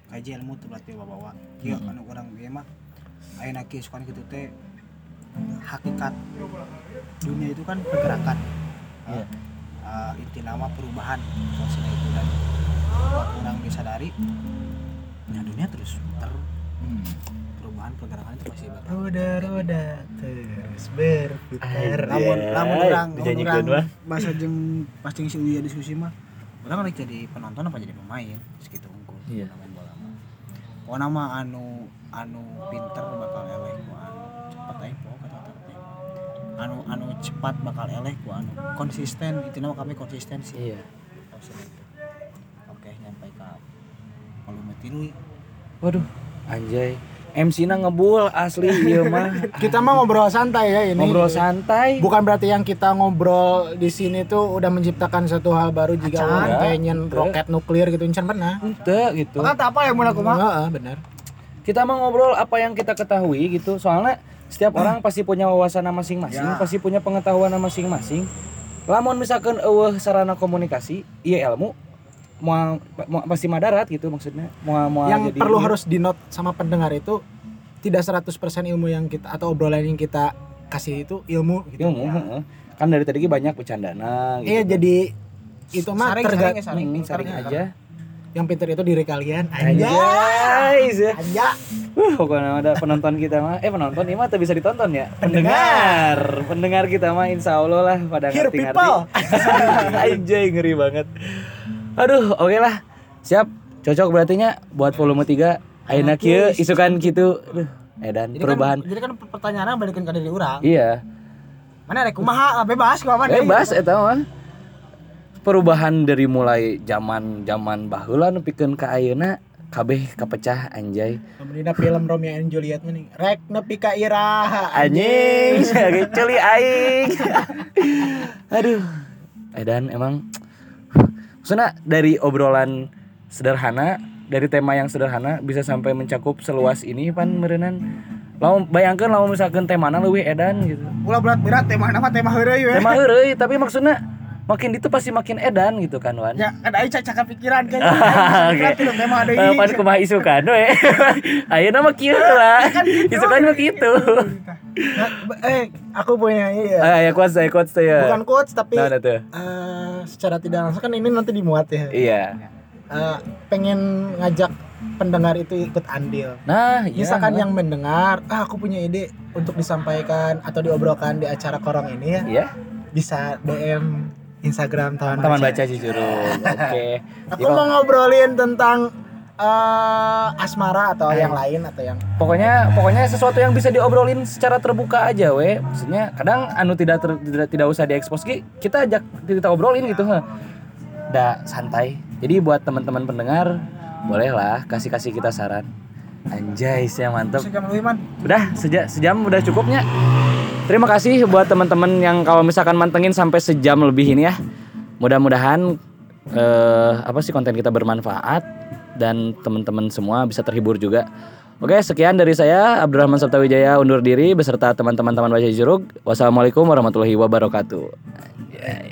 kaji ilmu tuh berarti bawa bawa iya Hmm. kan orang dia mah ayo naki sukan gitu teh hakikat dunia itu kan pergerakan Iya. Eh, inti nama perubahan maksudnya itu dan buat orang disadari ya dunia terus muter Hmm. Perubahan pergerakan itu pasti bakal roda-roda terus berputar. Namun namun orang dijanjikeun orang mah. bahasa jeng pas jeung si Uya diskusi mah orang lagi jadi penonton apa jadi pemain segitu unggul. Iya. main bola mah. Oh nama anu anu pinter bakal eleh ku anu. Cepat aja po kata-kata teh anu anu cepat bakal eleh ku anu. Konsisten itu nama kami konsisten sih Iya. Oke nyampe ke volume tilu. Waduh, anjay. MC na ngebul asli ieu mah. Kita mah ngobrol santai ya ini. Ngobrol santai. Bukan berarti yang kita ngobrol di sini tuh udah menciptakan satu hal baru jika orang pengen roket nuklir gitu encan pernah. Ente gitu. Kan apa ya mun aku mah. Heeh, benar. Kita mah ngobrol apa yang kita ketahui gitu. Soalnya setiap orang pasti punya wawasan masing-masing, Ya. pasti punya pengetahuan masing-masing. Lamun misalkan eueuh sarana komunikasi, iya ilmu mau, mau pasti madarat gitu maksudnya. Mau mau yang jadi perlu ieu. harus di note sama pendengar itu tidak 100% ilmu yang kita atau obrolan yang kita kasih itu ilmu gitu. ilmu, heeh. Kan dari tadi banyak bercandana gitu. Iya jadi itu mah Saring, terga- saring ya, saring. Hmm, saring ya. aja. yang pintar itu diri kalian. Anjay. ya. Anjay. Uh, pokoknya ada penonton kita mah, eh penonton ini mah tuh bisa ditonton ya. Pendengar, pendengar kita mah insya Allah lah pada ngerti-ngerti. Anjay ngeri banget. Aduh, oke lah. Siap. Cocok berarti nya buat volume 3 Ayeuna kieu isukan gitu. Aduh, edan Jadi perubahan. Kan, jadi kan pertanyaannya balikin ke diri orang. Iya. Mana rek kumaha bebas kumaha. Bebas eta mah. Perubahan dari mulai zaman zaman baheula nepikeun ka ayeuna kabeh kapecah anjay. Kemudian film Romeo and Juliet nih. Rek nepi ka iraha anjing sebagai celi aing aduh edan emang maksudnya dari obrolan sederhana dari tema yang sederhana bisa sampai mencakup seluas ini pan merenan lamun bayangkan lamun misalkan temana leuwih edan gitu. Ulah berat berat tema nama tema heureuy tema heureuy tapi maksudnya makin itu pasti makin edan gitu kan wan Ya kan aing cacak pikiran kan. Oke. Pikiran tema deui. Eh, pan kumaha isukan we ayeuna mah kieu lah isukan mah kitu Nah, eh aku punya ini ya. ah ya quotes ya quotes ya Bukan quotes tapi Nah, nah eh, secara tidak langsung kan ini nanti dimuat ya. Iya. Eh, pengen ngajak pendengar itu ikut andil. Nah, iya. Misalkan yang mendengar, ah aku punya ide untuk disampaikan atau diobrolkan di acara korong ini ya, Iya. bisa DM Instagram taman, Taman baca Cicurug. Oke. Aku mau ngobrolin tentang eh, asmara atau yang lain atau yang Pokoknya pokoknya sesuatu yang bisa diobrolin secara terbuka aja we. Maksudnya kadang anu tidak ter- tidak, tidak usah diekspos ki, kita ajak kita obrolin gitu heh. Da santai. Jadi buat teman-teman pendengar bolehlah kasih-kasih kita saran. Anjay, saya mantep. Sejam lebih man. Udah sejam sejam udah cukupnya. Terima kasih buat teman-teman yang kalau misalkan mantengin sampai sejam lebih ini ya. Mudah-mudahan eh, apa sih konten kita bermanfaat dan teman-teman semua bisa terhibur juga. Oke, sekian dari saya Abdurrahman Sabta Wijaya undur diri beserta teman-teman Taman Baca Jurug. Wassalamualaikum warahmatullahi wabarakatuh. Anjay.